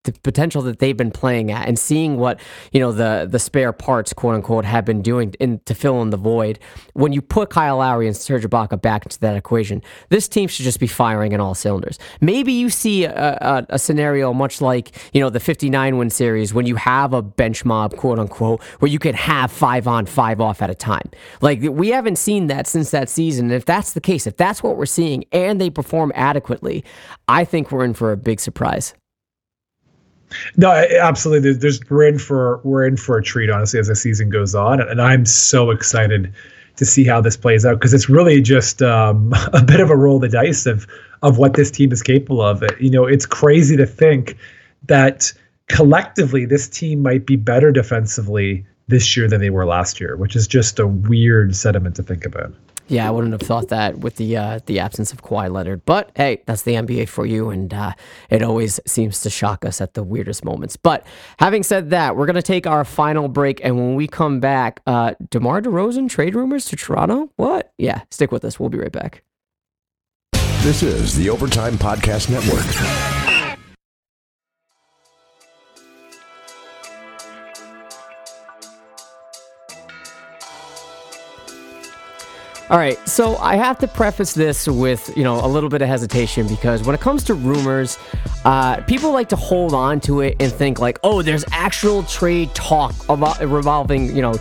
the potential that they've been playing at and seeing what you know the the spare parts quote unquote have been doing in, to fill in the void. When you put Kyle Lowry and Serge Ibaka back into that equation this team should just be firing in all cylinders. Maybe you see a, a, a scenario much like you know the 59 win series when you have a bench mob quote unquote where you can have five on five off at a time. Like we haven't seen that since that season. And if that's the case if that's what we're seeing and they perform adequately I think we're in for a big surprise no, absolutely. There's we're in for we're in for a treat, honestly, as the season goes on, and I'm so excited to see how this plays out because it's really just um, [laughs] a bit of a roll of the dice of of what this team is capable of. You know, it's crazy to think that collectively this team might be better defensively this year than they were last year, which is just a weird sentiment to think about. Yeah, I wouldn't have thought that with the uh, the absence of Kawhi Leonard. But hey, that's the NBA for you, and uh, it always seems to shock us at the weirdest moments. But having said that, we're gonna take our final break, and when we come back, uh, DeMar DeRozan trade rumors to Toronto. What? Yeah, stick with us. We'll be right back. This is the Overtime Podcast Network. All right, so I have to preface this with you know a little bit of hesitation because when it comes to rumors, uh, people like to hold on to it and think like, oh, there's actual trade talk about revolving you know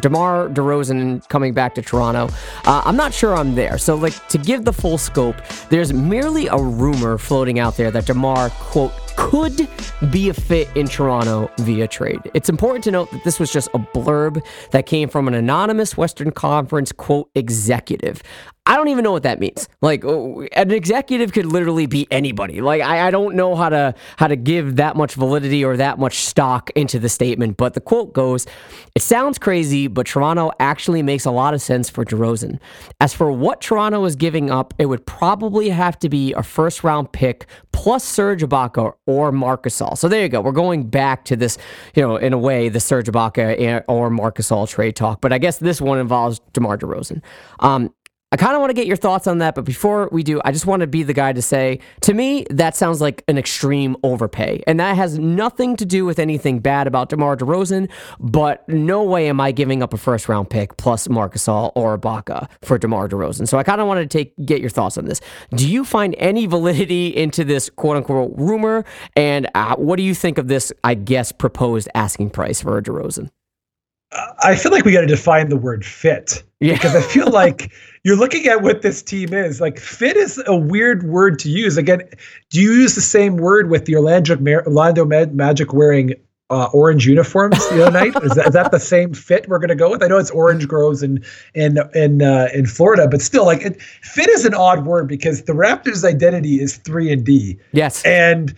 Demar Derozan coming back to Toronto. Uh, I'm not sure I'm there. So like to give the full scope, there's merely a rumor floating out there that Demar quote could be a fit in Toronto via trade. It's important to note that this was just a blurb that came from an anonymous Western Conference quote executive. I don't even know what that means. Like oh, an executive could literally be anybody. Like I, I don't know how to how to give that much validity or that much stock into the statement, but the quote goes, "It sounds crazy, but Toronto actually makes a lot of sense for DeRozan. As for what Toronto is giving up, it would probably have to be a first round pick plus Serge Ibaka or Marc Gasol. So there you go. We're going back to this, you know, in a way, the Serge Ibaka or Marc Gasol trade talk. But I guess this one involves DeMar DeRozan. Um, I kind of want to get your thoughts on that, but before we do, I just want to be the guy to say, to me, that sounds like an extreme overpay. And that has nothing to do with anything bad about DeMar DeRozan, but no way am I giving up a first round pick plus Marc Gasol or Ibaka for DeMar DeRozan. So I kind of want to take get your thoughts on this. Do you find any validity into this quote unquote rumor? And uh, what do you think of this, I guess, proposed asking price for DeRozan? I feel like we got to define the word fit yeah. because I feel [laughs] like you're looking at what this team is. Like fit is a weird word to use. Again, do you use the same word with the Orlando, Orlando Magic wearing uh, orange uniforms the other night? Is that, is that the same fit we're going to go with? I know it's orange grows in in in uh, in Florida, but still, like it, fit is an odd word because the Raptors' identity is three and D. Yes, and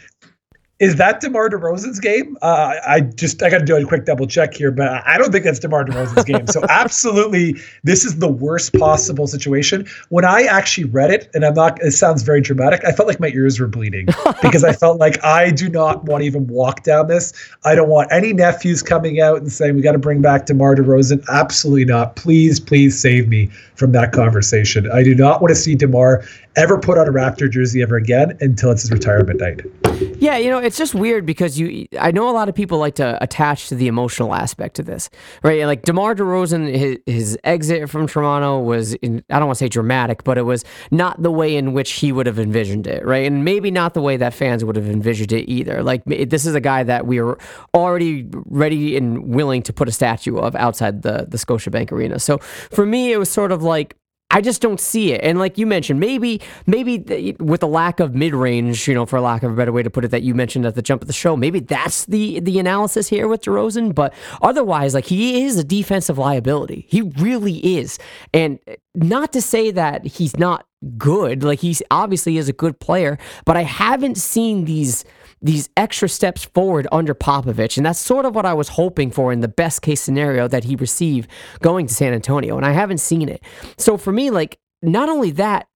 is that DeMar DeRozan's game? Uh, I just I got to do a quick double check here, but I don't think that's DeMar DeRozan's game. So [laughs] absolutely, this is the worst possible situation. When I actually read it, and I'm not, it sounds very dramatic. I felt like my ears were bleeding [laughs] because I felt like I do not want to even walk down this. I don't want any nephews coming out and saying we got to bring back DeMar DeRozan. Absolutely not. Please, please save me from that conversation. I do not want to see DeMar ever put on a Raptor jersey ever again until it's his retirement night. Yeah, you know, it's just weird because you I know a lot of people like to attach to the emotional aspect to this. Right? Like DeMar DeRozan his, his exit from Toronto was in, I don't want to say dramatic, but it was not the way in which he would have envisioned it, right? And maybe not the way that fans would have envisioned it either. Like this is a guy that we were already ready and willing to put a statue of outside the the Scotiabank Arena. So for me it was sort of like I just don't see it. And like you mentioned, maybe maybe with the lack of mid range, you know, for lack of a better way to put it, that you mentioned at the jump of the show, maybe that's the the analysis here with DeRozan. But otherwise, like he is a defensive liability. He really is. And not to say that he's not good. Like he's obviously is a good player, but I haven't seen these these extra steps forward under Popovich. And that's sort of what I was hoping for in the best case scenario that he receive going to San Antonio. And I haven't seen it. So for me, like, not only that,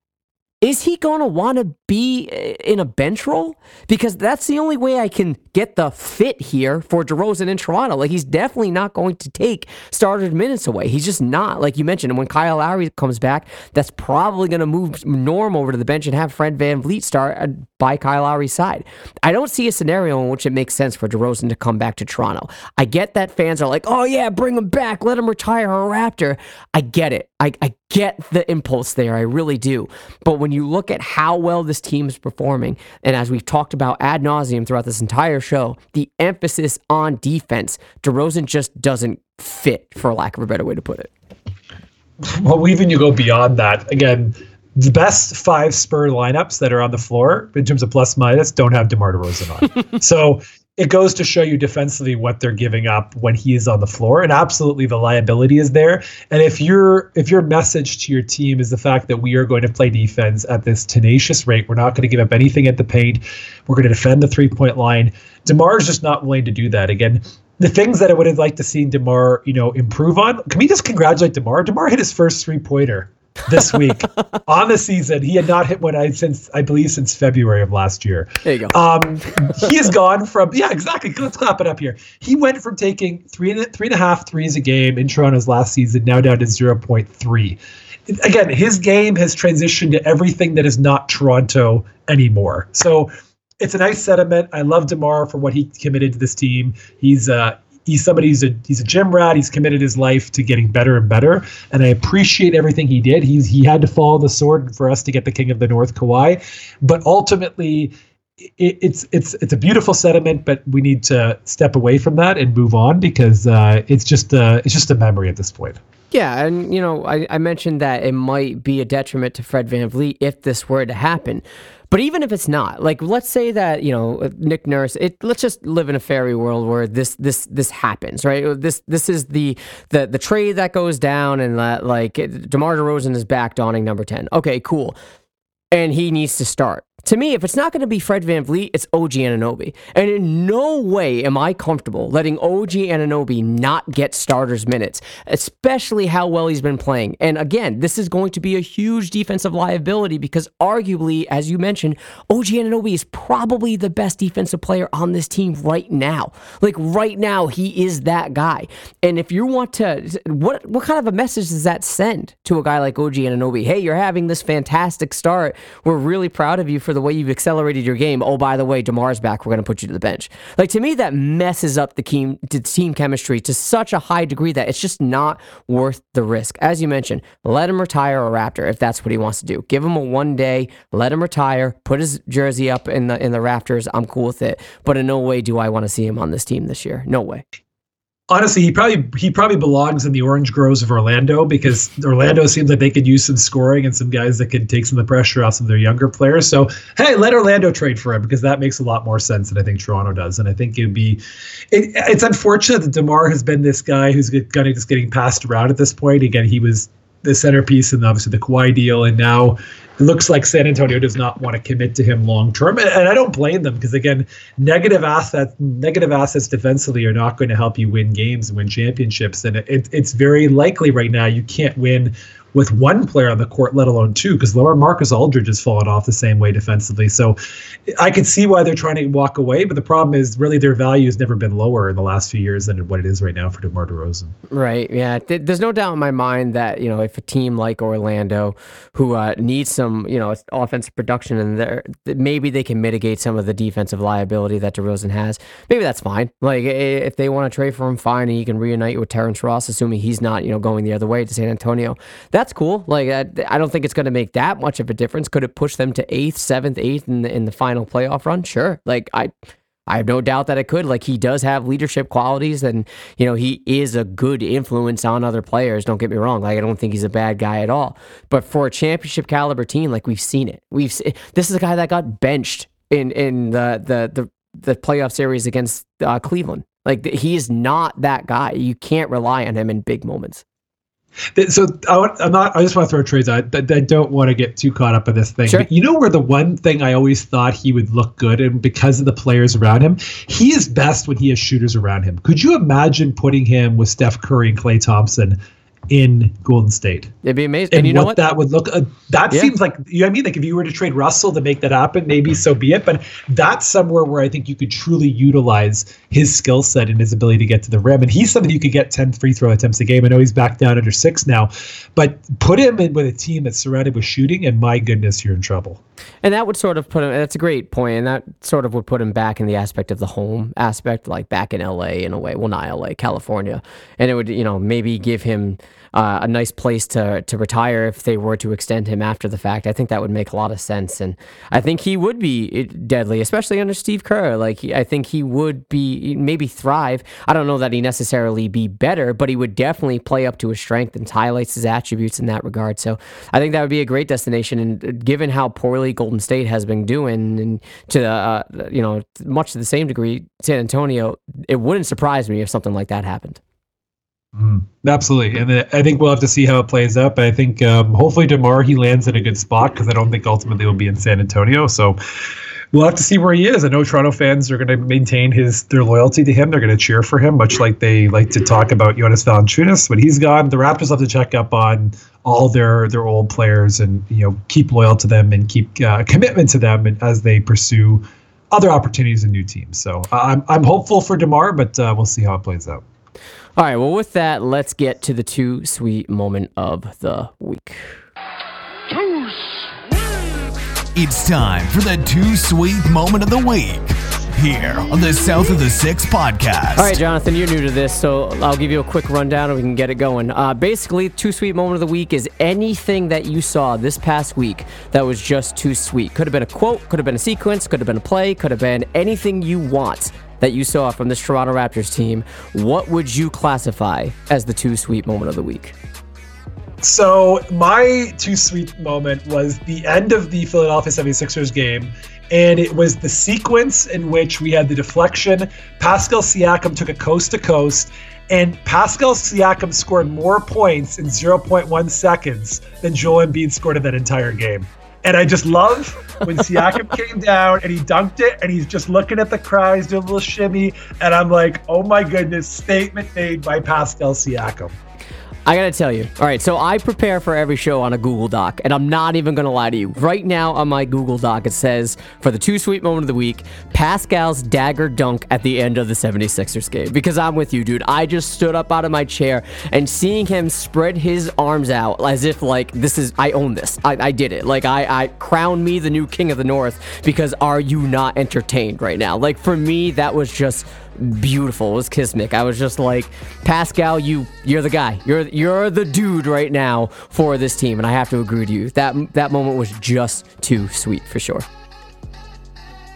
is he going to want to be eh, in a bench role? Because that's the only way I can get the fit here for DeRozan in Toronto. Like, he's definitely not going to take started minutes away. He's just not. Like you mentioned, when Kyle Lowry comes back, that's probably going to move Norm over to the bench and have Fred VanVleet start uh, by Kyle Lowry's side. I don't see a scenario in which it makes sense for DeRozan to come back to Toronto. I get that fans are like, oh, yeah, bring him back. Let him retire a Raptor. I get it. I, I get the impulse there. I really do. But when you look at how well this team is performing, and as we've talked about ad nauseum throughout this entire show, the emphasis on defense, DeRozan just doesn't fit, for lack of a better way to put it. Well, even you go beyond that. Again, the best five Spur lineups that are on the floor in terms of plus minus don't have DeMar DeRozan on. [laughs] so it goes to show you defensively what they're giving up when he is on the floor and absolutely the liability is there and if your if your message to your team is the fact that we are going to play defense at this tenacious rate we're not going to give up anything at the paint we're going to defend the three point line demar is just not willing to do that again the things that I would have liked to see Demar, you know, improve on. Can we just congratulate Demar? Demar hit his first three pointer this week [laughs] on the season. He had not hit one I since I believe since February of last year. There you go. Um, he has gone from [laughs] yeah exactly. Let's clap it up here. He went from taking three and three and a half threes a game in Toronto's last season now down to zero point three. Again, his game has transitioned to everything that is not Toronto anymore. So it's a nice sentiment. I love Demar for what he committed to this team. He's uh, he's somebody who's a he's a gym rat. He's committed his life to getting better and better, and I appreciate everything he did. He's he had to follow the sword for us to get the King of the North, Kawhi, but ultimately. It, it's it's it's a beautiful sentiment, but we need to step away from that and move on because uh, it's just a, it's just a memory at this point. Yeah, and you know, I, I mentioned that it might be a detriment to Fred VanVleet if this were to happen. But even if it's not, like let's say that you know Nick Nurse, it let's just live in a fairy world where this this this happens, right? This this is the the the trade that goes down, and that like DeMar DeRozan is back donning number ten. Okay, cool, and he needs to start to me, if it's not going to be Fred VanVleet, it's OG Anunoby. And in no way am I comfortable letting OG Anunoby not get starters minutes, especially how well he's been playing. And again, this is going to be a huge defensive liability because arguably, as you mentioned, OG Anunoby is probably the best defensive player on this team right now. Like right now, he is that guy. And if you want to, what what kind of a message does that send to a guy like OG Anunoby? Hey, you're having this fantastic start. We're really proud of you for for the way you've accelerated your game. Oh, by the way, Demar's back. We're going to put you to the bench. Like to me, that messes up the team, the team chemistry to such a high degree that it's just not worth the risk. As you mentioned, let him retire a Raptor if that's what he wants to do. Give him a one day, let him retire, put his jersey up in the in the rafters. I'm cool with it. But in no way do I want to see him on this team this year. No way honestly, he probably he probably belongs in the orange groves of Orlando because [laughs] Orlando seems like they could use some scoring and some guys that could take some of the pressure off some of their younger players. So hey, let Orlando trade for him because that makes a lot more sense than I think Toronto does. And I think it'd be it, it's unfortunate that Demar has been this guy who's kind of just getting passed around at this point. Again, he was the centerpiece and obviously the Kawhi deal, and now looks like San Antonio does not want to commit to him long term, and, and I don't blame them because again, negative assets, negative assets defensively are not going to help you win games and win championships, and it, it's very likely right now you can't win with one player on the court, let alone two, because LaMarcus Aldridge has fallen off the same way defensively. So I could see why they're trying to walk away, but the problem is really their value has never been lower in the last few years than what it is right now for DeMar DeRozan. Right. Yeah. There's no doubt in my mind that you know if a team like Orlando, who uh, needs some you know offensive production and there, maybe they can mitigate some of the defensive liability that DeRozan has. Maybe that's fine. Like if they want to trade for him, fine, and he can reunite with Terrence Ross, assuming he's not you know going the other way to San Antonio. That that's cool. Like I, I don't think it's going to make that much of a difference. Could it push them to eighth, seventh, eighth in the in the final playoff run? Sure. Like I I have no doubt that it could. Like he does have leadership qualities, and you know he is a good influence on other players. Don't get me wrong. Like I don't think he's a bad guy at all. But for a championship caliber team, like we've seen it. We've this is a guy that got benched in in the the the, the playoff series against uh, Cleveland. Like he is not that guy. You can't rely on him in big moments. So I, am not. I just want to throw trades out. I, I don't want to get too caught up in this thing. Sure. But you know where the one thing I always thought he would look good, and because of the players around him, he is best when he has shooters around him. Could you imagine putting him with Steph Curry and Klay Thompson in Golden State. It'd be amazing. And, and you know what, what? that would look uh, that Yeah. seems like you know what I mean like if you were to trade Russell to make that happen maybe so be it but that's somewhere where I think you could truly utilize his skill set and his ability to get to the rim and he's somebody who could get 10 free throw attempts a game I know he's back down under 6 now but put him in with a team that's surrounded with shooting and my goodness you're in trouble. And that would sort of put him, that's a great point, and that sort of would put him back in the aspect of the home aspect, like back in LA in a way. Well, not LA, California. And it would, you know, maybe give him uh, a nice place to, to retire if they were to extend him after the fact. I think that would make a lot of sense. And I think he would be deadly, especially under Steve Kerr. Like, I think he would be, maybe thrive. I don't know that he necessarily be better, but he would definitely play up to his strength and highlights his attributes in that regard. So I think that would be a great destination. And uh, given how poorly Golden State has been doing, and to uh, you know much to the same degree, San Antonio, it wouldn't surprise me if something like that happened. Absolutely, and I think we'll have to see how it plays out. But I think um, hopefully tomorrow he lands in a good spot because I don't think ultimately he'll be in San Antonio. So we'll have to see where he is. I know Toronto fans are going to maintain his their loyalty to him. They're going to cheer for him, much like they like to talk about Jonas Valanciunas. When he's gone, the Raptors have to check up on all their their old players and you know keep loyal to them and keep uh, commitment to them as they pursue other opportunities and new teams. So uh, I'm I'm hopeful for Demar, but uh, we'll see how it plays out. All right, well, with that, let's get to the two sweet moment of the week. It's time for the two sweet moment of the week here on the South of the Six podcast. All right, Jonathan, you're new to this, so I'll give you a quick rundown and we can get it going. Uh, basically, too sweet moment of the week is anything that you saw this past week that was just too sweet. Could have been a quote, could have been a sequence, could have been a play, could have been anything you want that you saw from this Toronto Raptors team. What would you classify as the too sweet moment of the week? So my too sweet moment was the end of the Philadelphia 76ers game. And it was the sequence in which we had the deflection. Pascal Siakam took a coast to coast, and Pascal Siakam scored more points in 0.1 seconds than Joel Embiid scored in that entire game. And I just love when Siakam [laughs] came down and he dunked it, and he's just looking at the crowd, he's doing a little shimmy, and I'm like, oh my goodness, statement made by Pascal Siakam. I gotta tell you. All right, so I prepare for every show on a Google Doc, and I'm not even gonna lie to you. Right now on my Google Doc, it says for the too sweet moment of the week, Pascal's dagger dunk at the end of the 76ers game. Because I'm with you, dude. I just stood up out of my chair and seeing him spread his arms out as if like this is I own this. I, I did it. Like I, I crown me the new king of the north because are you not entertained right now? Like for me, that was just beautiful. It was Kismic. I was just like, Pascal, you you're the guy. You're you're the dude right now for this team, and I have to agree with you. That that moment was just too sweet for sure.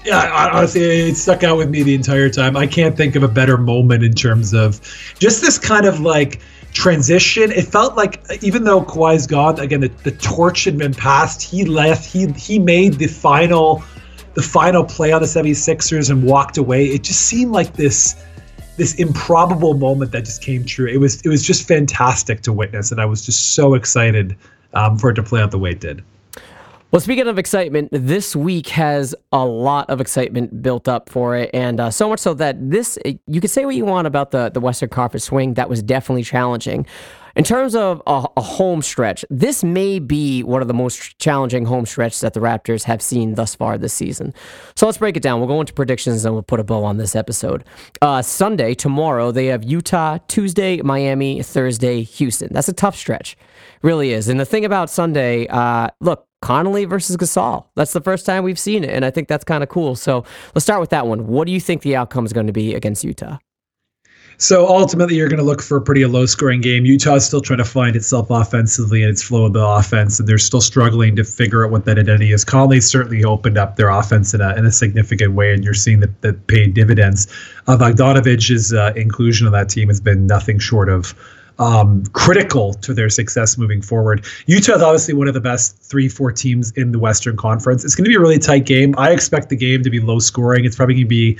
Yeah, honestly, it stuck out with me the entire time. I can't think of a better moment in terms of just this kind of like transition. It felt like even though Kawhi's gone, again, the, the torch had been passed. He left. He he made the final the final play on the 76ers and walked away. It just seemed like this this improbable moment that just came true. It was it was just fantastic to witness, and I was just so excited um, for it to play out the way it did. Well, speaking of excitement, this week has a lot of excitement built up for it, and uh, so much so that this you could say what you want about the the Western Conference swing. That was definitely challenging. In terms of a, a home stretch, this may be one of the most challenging home stretches that the Raptors have seen thus far this season. So let's break it down. We'll go into predictions and we'll put a bow on this episode. Uh, Sunday, tomorrow, they have Utah, Tuesday, Miami, Thursday, Houston. That's a tough stretch, really is. And the thing about Sunday, uh, look, Conley versus Gasol. That's the first time we've seen it, and I think that's kind of cool. So let's start with that one. What do you think the outcome is going to be against Utah? So ultimately, you're going to look for a pretty low scoring game. Utah's still trying to find itself offensively and its flow of the offense, and they're still struggling to figure out what that identity is. Conley certainly opened up their offense in a, in a significant way, and you're seeing that, that paid dividends. Uh, Bogdanovic's uh, inclusion on that team has been nothing short of um, critical to their success moving forward. Utah is obviously one of the best three, four teams in the Western Conference. It's going to be a really tight game. I expect the game to be low scoring. It's probably going to be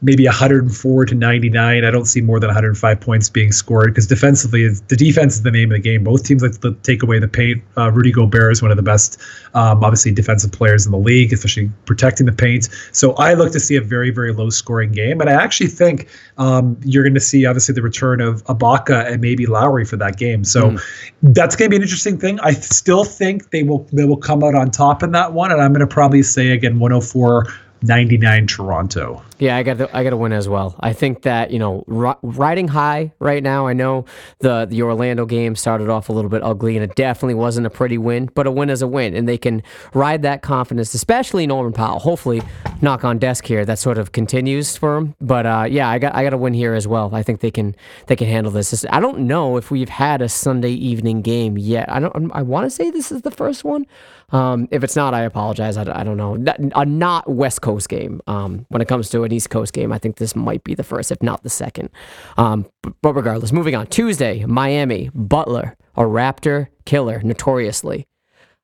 maybe 104 to 99. I don't see more than 105 points being scored because defensively, the defense is the name of the game. Both teams like to take away the paint. Uh, Rudy Gobert is one of the best, um, obviously, defensive players in the league, especially protecting the paint. So I look to see a very, very low scoring game. And I actually think um, you're going to see, obviously, the return of Ibaka and maybe Lowry for that game. So mm. that's going to be an interesting thing. I still think they will they will come out on top in that one, and I'm going to probably say again 104 99 Toronto. Yeah, I got I got to win as well. I think that you know riding high right now. I know the the Orlando game started off a little bit ugly, and it definitely wasn't a pretty win. But a win is a win, and they can ride that confidence, especially Norman Powell. Hopefully, knock on desk here, that sort of continues for him. But uh, yeah, I got I got to win here as well. I think they can they can handle this. I don't know if we've had a Sunday evening game yet. I don't. I want to say this is the first one. Um, if it's not, I apologize. I, I don't know. A not West Coast game. Um, when it comes to an East Coast game, I think this might be the first, if not the second. Um, but, regardless, moving on. Tuesday, Miami, Butler, a Raptor killer, notoriously.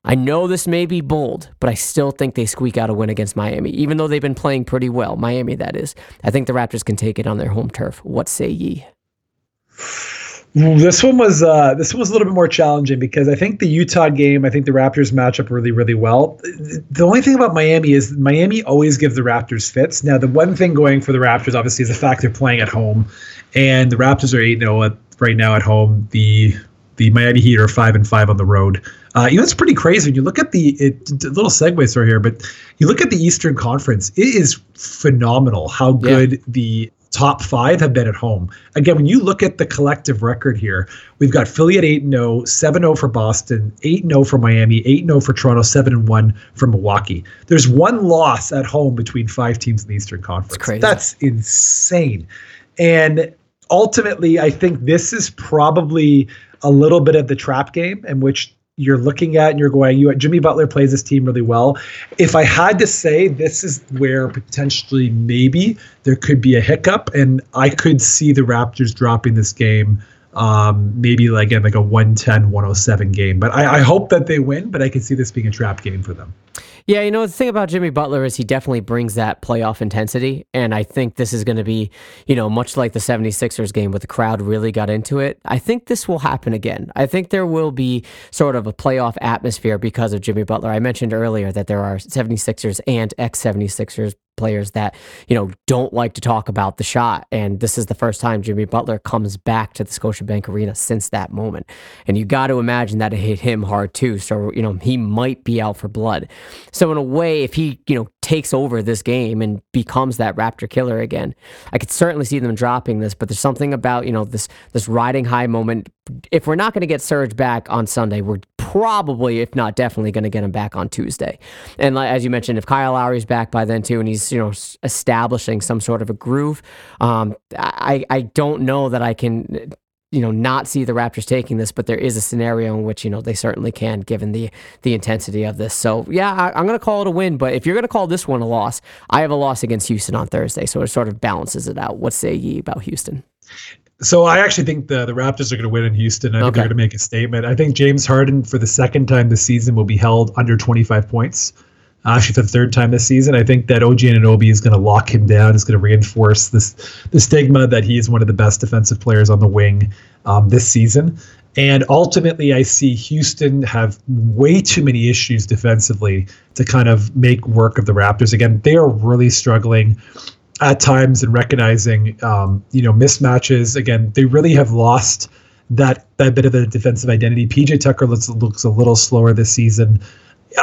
I know this may be bold, but I still think they squeak out a win against Miami, even though they've been playing pretty well. Miami, that is. I think the Raptors can take it on their home turf. What say ye? This one was uh, this one was a little bit more challenging because I think the Utah game, I think the Raptors match up really, really well. The only thing about Miami is Miami always gives the Raptors fits. Now, the one thing going for the Raptors, obviously, is the fact they're playing at home, and the Raptors are eight 0 right now at home. The the Miami Heat are five and five on the road. Uh, you know, it's pretty crazy when you look at the it, little segues right here, but you look at the Eastern Conference. It is phenomenal how good yeah. the top five have been at home. Again, when you look at the collective record here, we've got Philly at 8 0, 7 0 for Boston, 8 0 for Miami, 8 0 for Toronto, 7 1 for Milwaukee. There's one loss at home between five teams in the Eastern Conference. That's insane. And ultimately, I think this is probably a little bit of the trap game in which you're looking at and you're going, you Jimmy Butler plays this team really well. If I had to say, this is where potentially maybe there could be a hiccup, and I could see the Raptors dropping this game. Um, maybe like again like a 110 107 game but I, I hope that they win but i can see this being a trap game for them yeah, you know, the thing about Jimmy Butler is he definitely brings that playoff intensity. And I think this is going to be, you know, much like the 76ers game where the crowd really got into it. I think this will happen again. I think there will be sort of a playoff atmosphere because of Jimmy Butler. I mentioned earlier that there are 76ers and ex 76ers players that you know don't like to talk about the shot. And this is the first time Jimmy Butler comes back to the Scotiabank Arena since that moment. And you got to imagine that it hit him hard too. So you know he might be out for blood. So in a way if he you know takes over this game and becomes that Raptor killer again I could certainly see them dropping this. But there's something about you know this this riding high moment. If we're not going to get Serge back on Sunday we're probably if not definitely going to get him back on Tuesday and as you mentioned if Kyle Lowry's back by then too and he's you know establishing some sort of a groove. Um, I I don't know that I can you know not see the Raptors taking this, but there is a scenario in which you know they certainly can, given the the intensity of this. So yeah, I, am going to call it a win. But if you're going to call this one a loss, I have a loss against Houston on Thursday, so it sort of balances it out. What say ye about Houston? So I actually think the the Raptors are going to win in Houston. I think okay. they're going to make a statement. I think James Harden for the second time this season will be held under 25 points actually for the third time this season. I think that OG Anunoby is going to lock him down. Is going to reinforce this the stigma that he is one of the best defensive players on the wing um, this season. And ultimately, I see Houston have way too many issues defensively to kind of make work of the Raptors. Again, they are really struggling at times and recognizing, um, you know, mismatches. Again, they really have lost that that bit of the defensive identity. PJ Tucker looks looks a little slower this season.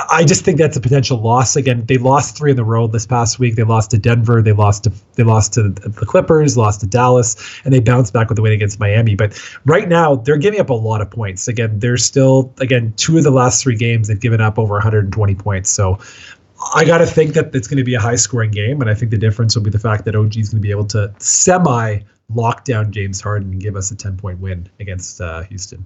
I just think that's a potential loss. Again, they lost three in the row this past week. They lost to Denver. They lost to they lost to the Clippers. Lost to Dallas, and they bounced back with a win against Miami. But right now, they're giving up a lot of points. Again, they're still again two of the last three games they've given up over 120 points. So I got to think that it's going to be a high scoring game, and I think the difference will be the fact that OG is going to be able to semi lock down James Harden and give us a 10 point win against uh, Houston.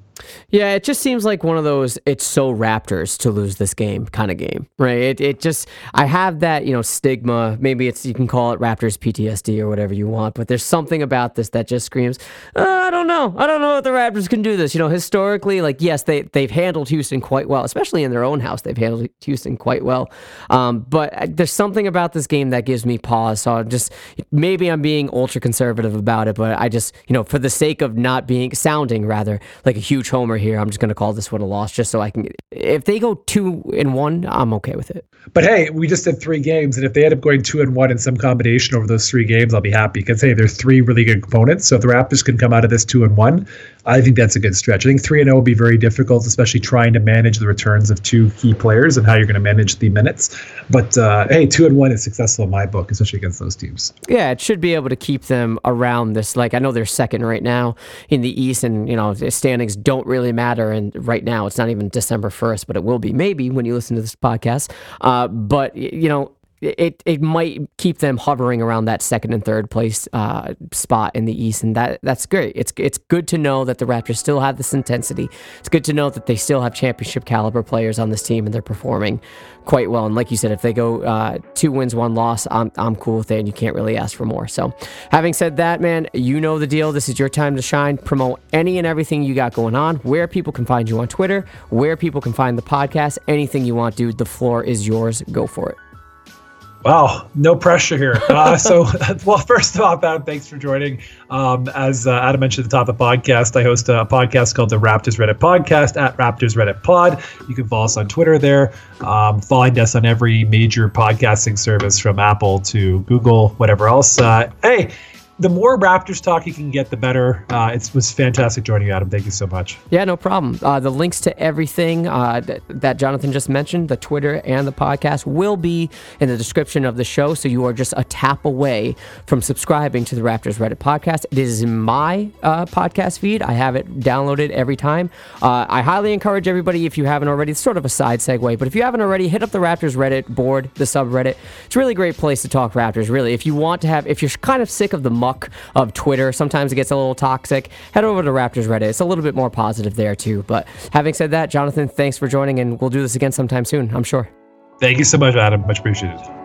Yeah, it just seems like one of those it's so Raptors to lose this game kind of game, right? It, it just, I have that, you know, stigma. Maybe it's, you can call it Raptors PTSD or whatever you want, but there's something about this that just screams, uh, I don't know. I don't know if the Raptors can do this. You know, historically, like, yes, they, they've handled Houston quite well, especially in their own house. They've handled Houston quite well. Um, but uh, there's something about this game that gives me pause. So I'm just, maybe I'm being ultra conservative about it, but I just, you know, for the sake of not being, sounding rather like a huge homer here, I'm just going to call this one a loss just so I can, if they go two and one, I'm okay with it. But hey, we just did three games, and if they end up going two and one in some combination over those three games, I'll be happy because hey, there's three really good components. So if the Raptors can come out of this two and one, I think that's a good stretch. I think three and zero will be very difficult, especially trying to manage the returns of two key players and how you're going to manage the minutes. But uh, hey, two and one is successful in my book, especially against those teams. Yeah, it should be able to keep them around this. Like I know they're second right now in the East, and you know standings don't really matter. And right now, it's not even December first, but it will be maybe when you listen to this podcast. Uh, but you know, it it might keep them hovering around that second and third place uh, spot in the East, and that that's great. It's it's good to know that the Raptors still have this intensity. It's good to know that they still have championship caliber players on this team, and they're performing quite well. And like you said, if they go uh, two wins, one loss, I'm I'm cool with it, and you can't really ask for more. So, having said that, man, you know the deal. This is your time to shine. Promote any and everything you got going on. Where people can find you on Twitter, where people can find the podcast, anything you want, dude. The floor is yours. Go for it. Wow, no pressure here. Uh, [laughs] so, well, first off, Adam, thanks for joining. Um, as uh, Adam mentioned at the top of the podcast, I host a podcast called the Raptors Reddit Podcast at Raptors Reddit Pod. You can follow us on Twitter there. Um, find us on every major podcasting service from Apple to Google, whatever else. Uh, hey, the more Raptors talk you can get, the better. Uh, it was fantastic joining you, Adam. Thank you so much. Yeah, no problem. Uh, the links to everything uh, th- that Jonathan just mentioned, the Twitter and the podcast, will be in the description of the show. So you are just a tap away from subscribing to the Raptors Reddit podcast. It is in my uh, podcast feed. I have it downloaded every time. Uh, I highly encourage everybody, if you haven't already, it's sort of a side segue, but if you haven't already, hit up the Raptors Reddit board, the subreddit. It's a really great place to talk Raptors, really. If you want to have, if you're kind of sick of the muck of Twitter. Sometimes it gets a little toxic. Head over to Raptors Reddit. It's a little bit more positive there too. But having said that, Jonathan, thanks for joining, and we'll do this again sometime soon. I'm sure. Thank you so much, Adam. Much appreciated.